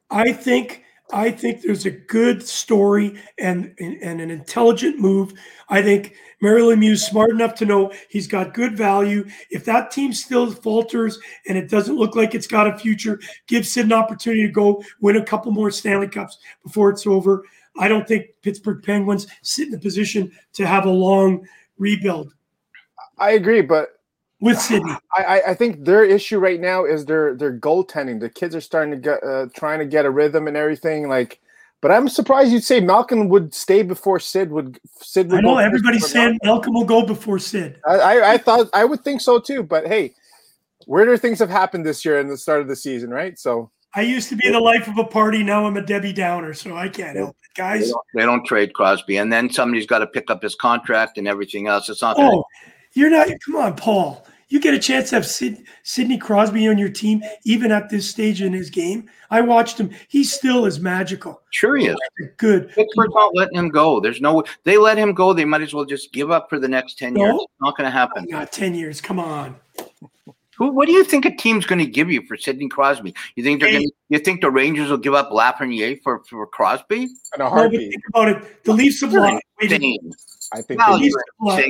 I think I think there's a good story and and, and an intelligent move. I think Mario Lemieux's smart enough to know he's got good value. If that team still falters and it doesn't look like it's got a future, give Sid an opportunity to go win a couple more Stanley Cups before it's over. I don't think Pittsburgh Penguins sit in the position to have a long rebuild I agree, but with Sidney. [SIGHS] I, I- I think their issue right now is their their goaltending. The kids are starting to get uh, trying to get a rhythm and everything. Like, but I'm surprised you'd say Malkin would stay before Sid would. Sid would. I know go first everybody's before saying Malkin will go before Sid. I, I I thought I would think so too. But hey, weirder things have happened this year in the start of the season, right? So I used to be the life of a party. Now I'm a Debbie Downer, so I can't help it, They guys. don't, they don't trade Crosby, and then somebody's got to pick up his contract and everything else. It's not. Gonna, Oh, you're not. Come on, Paul. You get a chance to have Sid, Sidney Crosby on your team, even at this stage in his game. I watched him. He still is magical. sure he is. Good. Pittsburgh's not letting him go. There's no. They let him go. They might as well just give up for the next ten years. It's not going to happen. Not ten years. Come on. Who? What do you think a team's going to give you for Sidney Crosby? You think they're Hey. going? to You think the Rangers will give up Lafreniere for for Crosby? in a No, but heartbeat, think about it. The Leafs have You're lost. I think. Wow, they- Leafs you're have lost.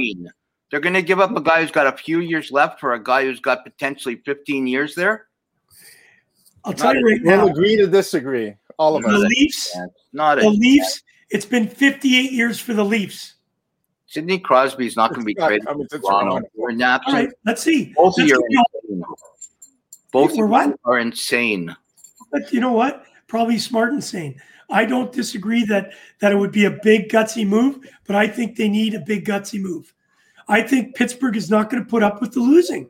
Insane. They're going to give up a guy who's got a few years left for a guy who's got potentially 15 years there. I'll tell you right We'll now. agree to disagree. All of The us. Leafs. Not The Leafs. It's been 58 years for the Leafs. Sidney Crosby's not going to be It's not- traded. I mean, it's Toronto. We're an All right. Let's see. Both of Let's you are insane. Both of We're what? you are insane. But you know what? Probably smart and sane. I don't disagree that that it would be a big gutsy move, but I think they need a big gutsy move. I think Pittsburgh is not going to put up with the losing,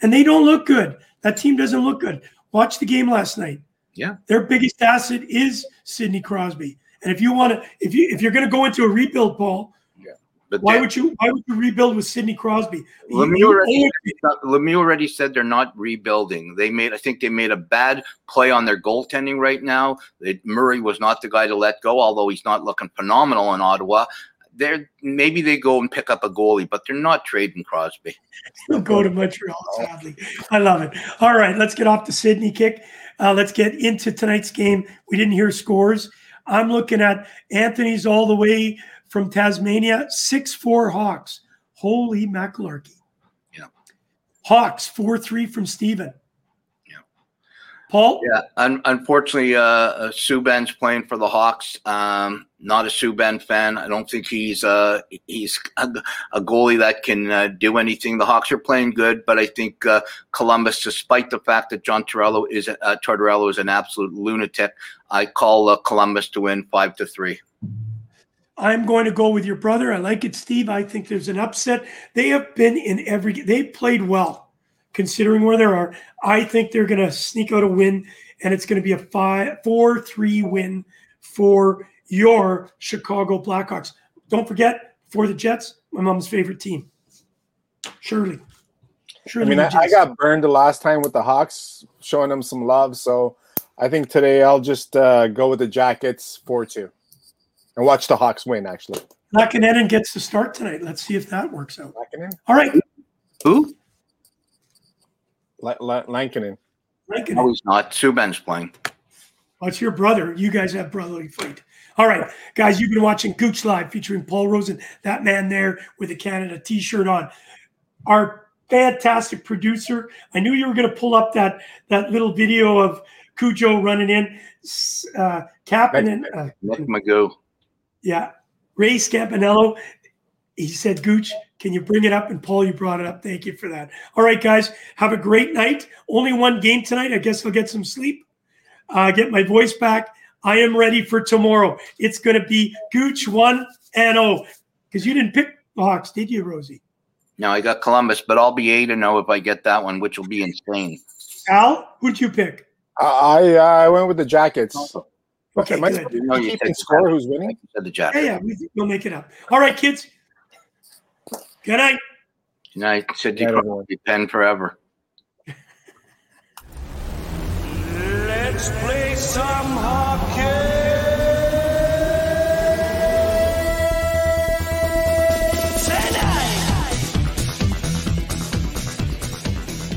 and they don't look good. That team doesn't look good. Watch the game last night. Yeah. their biggest asset is Sidney Crosby. And if you want to, if you if you're going to go into a rebuild, Paul, yeah. But why they- would you why would you rebuild with Sidney Crosby? Lemieux already, Lemieux already said they're not rebuilding. They made, I think, they made a bad play on their goaltending right now. They, Murray was not the guy to let go, although he's not looking phenomenal in Ottawa. They're maybe they go and pick up a goalie, but they're not trading Crosby. [LAUGHS] He'll go to Montreal, sadly. I love it. All right, let's get off the Sidney kick. Uh, let's get into tonight's game. We didn't hear scores. I'm looking at Anthony's all the way from Tasmania, 6 4 Hawks. Holy macalarchy. Yeah. Hawks, 4 3 from Steven. Paul? Yeah, un- unfortunately, uh, uh, Subban's playing for the Hawks. Um, not a Subban fan. I don't think he's uh, he's a, a goalie that can uh, do anything. The Hawks are playing good, but I think uh, Columbus, despite the fact that John Torello is uh, Tortorella is an absolute lunatic, I call uh, Columbus to win five to three. I'm going to go with your brother. I like it, Steve. I think there's an upset. They have been in every they played well, considering where they are. I think they're going to sneak out a win, and it's going to be a five, four, three win for your Chicago Blackhawks. Don't forget, for the Jets, my mom's favorite team, Surely, surely. I mean, I, I got burned the last time with the Hawks, showing them some love. So I think today I'll just uh, go with the Jackets 4 2 and watch the Hawks win, actually. Lankinen gets to start tonight. Let's see if that works out. Lankinen? All right, Who? La- La- Lankinen. Lankinen. No, he's not. Subban's playing. Oh, it's your brother. You guys have brotherly fight. All right, guys, you've been watching Gooch Live featuring Paul Rosen, that man there with a Canada t shirt on. Our fantastic producer. I knew you were going to pull up that that little video of Cujo running in, S- uh, Kapanen, uh, Mick McGeough. yeah, Ray Scapinello. He said, Gooch, can you bring it up? And Paul, you brought it up. Thank you for that. All right, guys, have a great night. Only one game tonight. I guess I'll get some sleep, uh, get my voice back. I am ready for tomorrow. It's going to be Gooch 1 and 0 because you didn't pick the Hawks, did you, Rosie? No, I got Columbus, but I'll be eight and zero if I get that one, which will be insane. Al, who'd you pick? I I, uh, I went with the Jackets. Okay, Am I good. supposed to You know you keeping score? Who's winning? The Yeah, Jackets. yeah, we, we'll make it up. All right, kids. Good night. Good I said Night, you everyone. be pen forever. Let's play some hockey.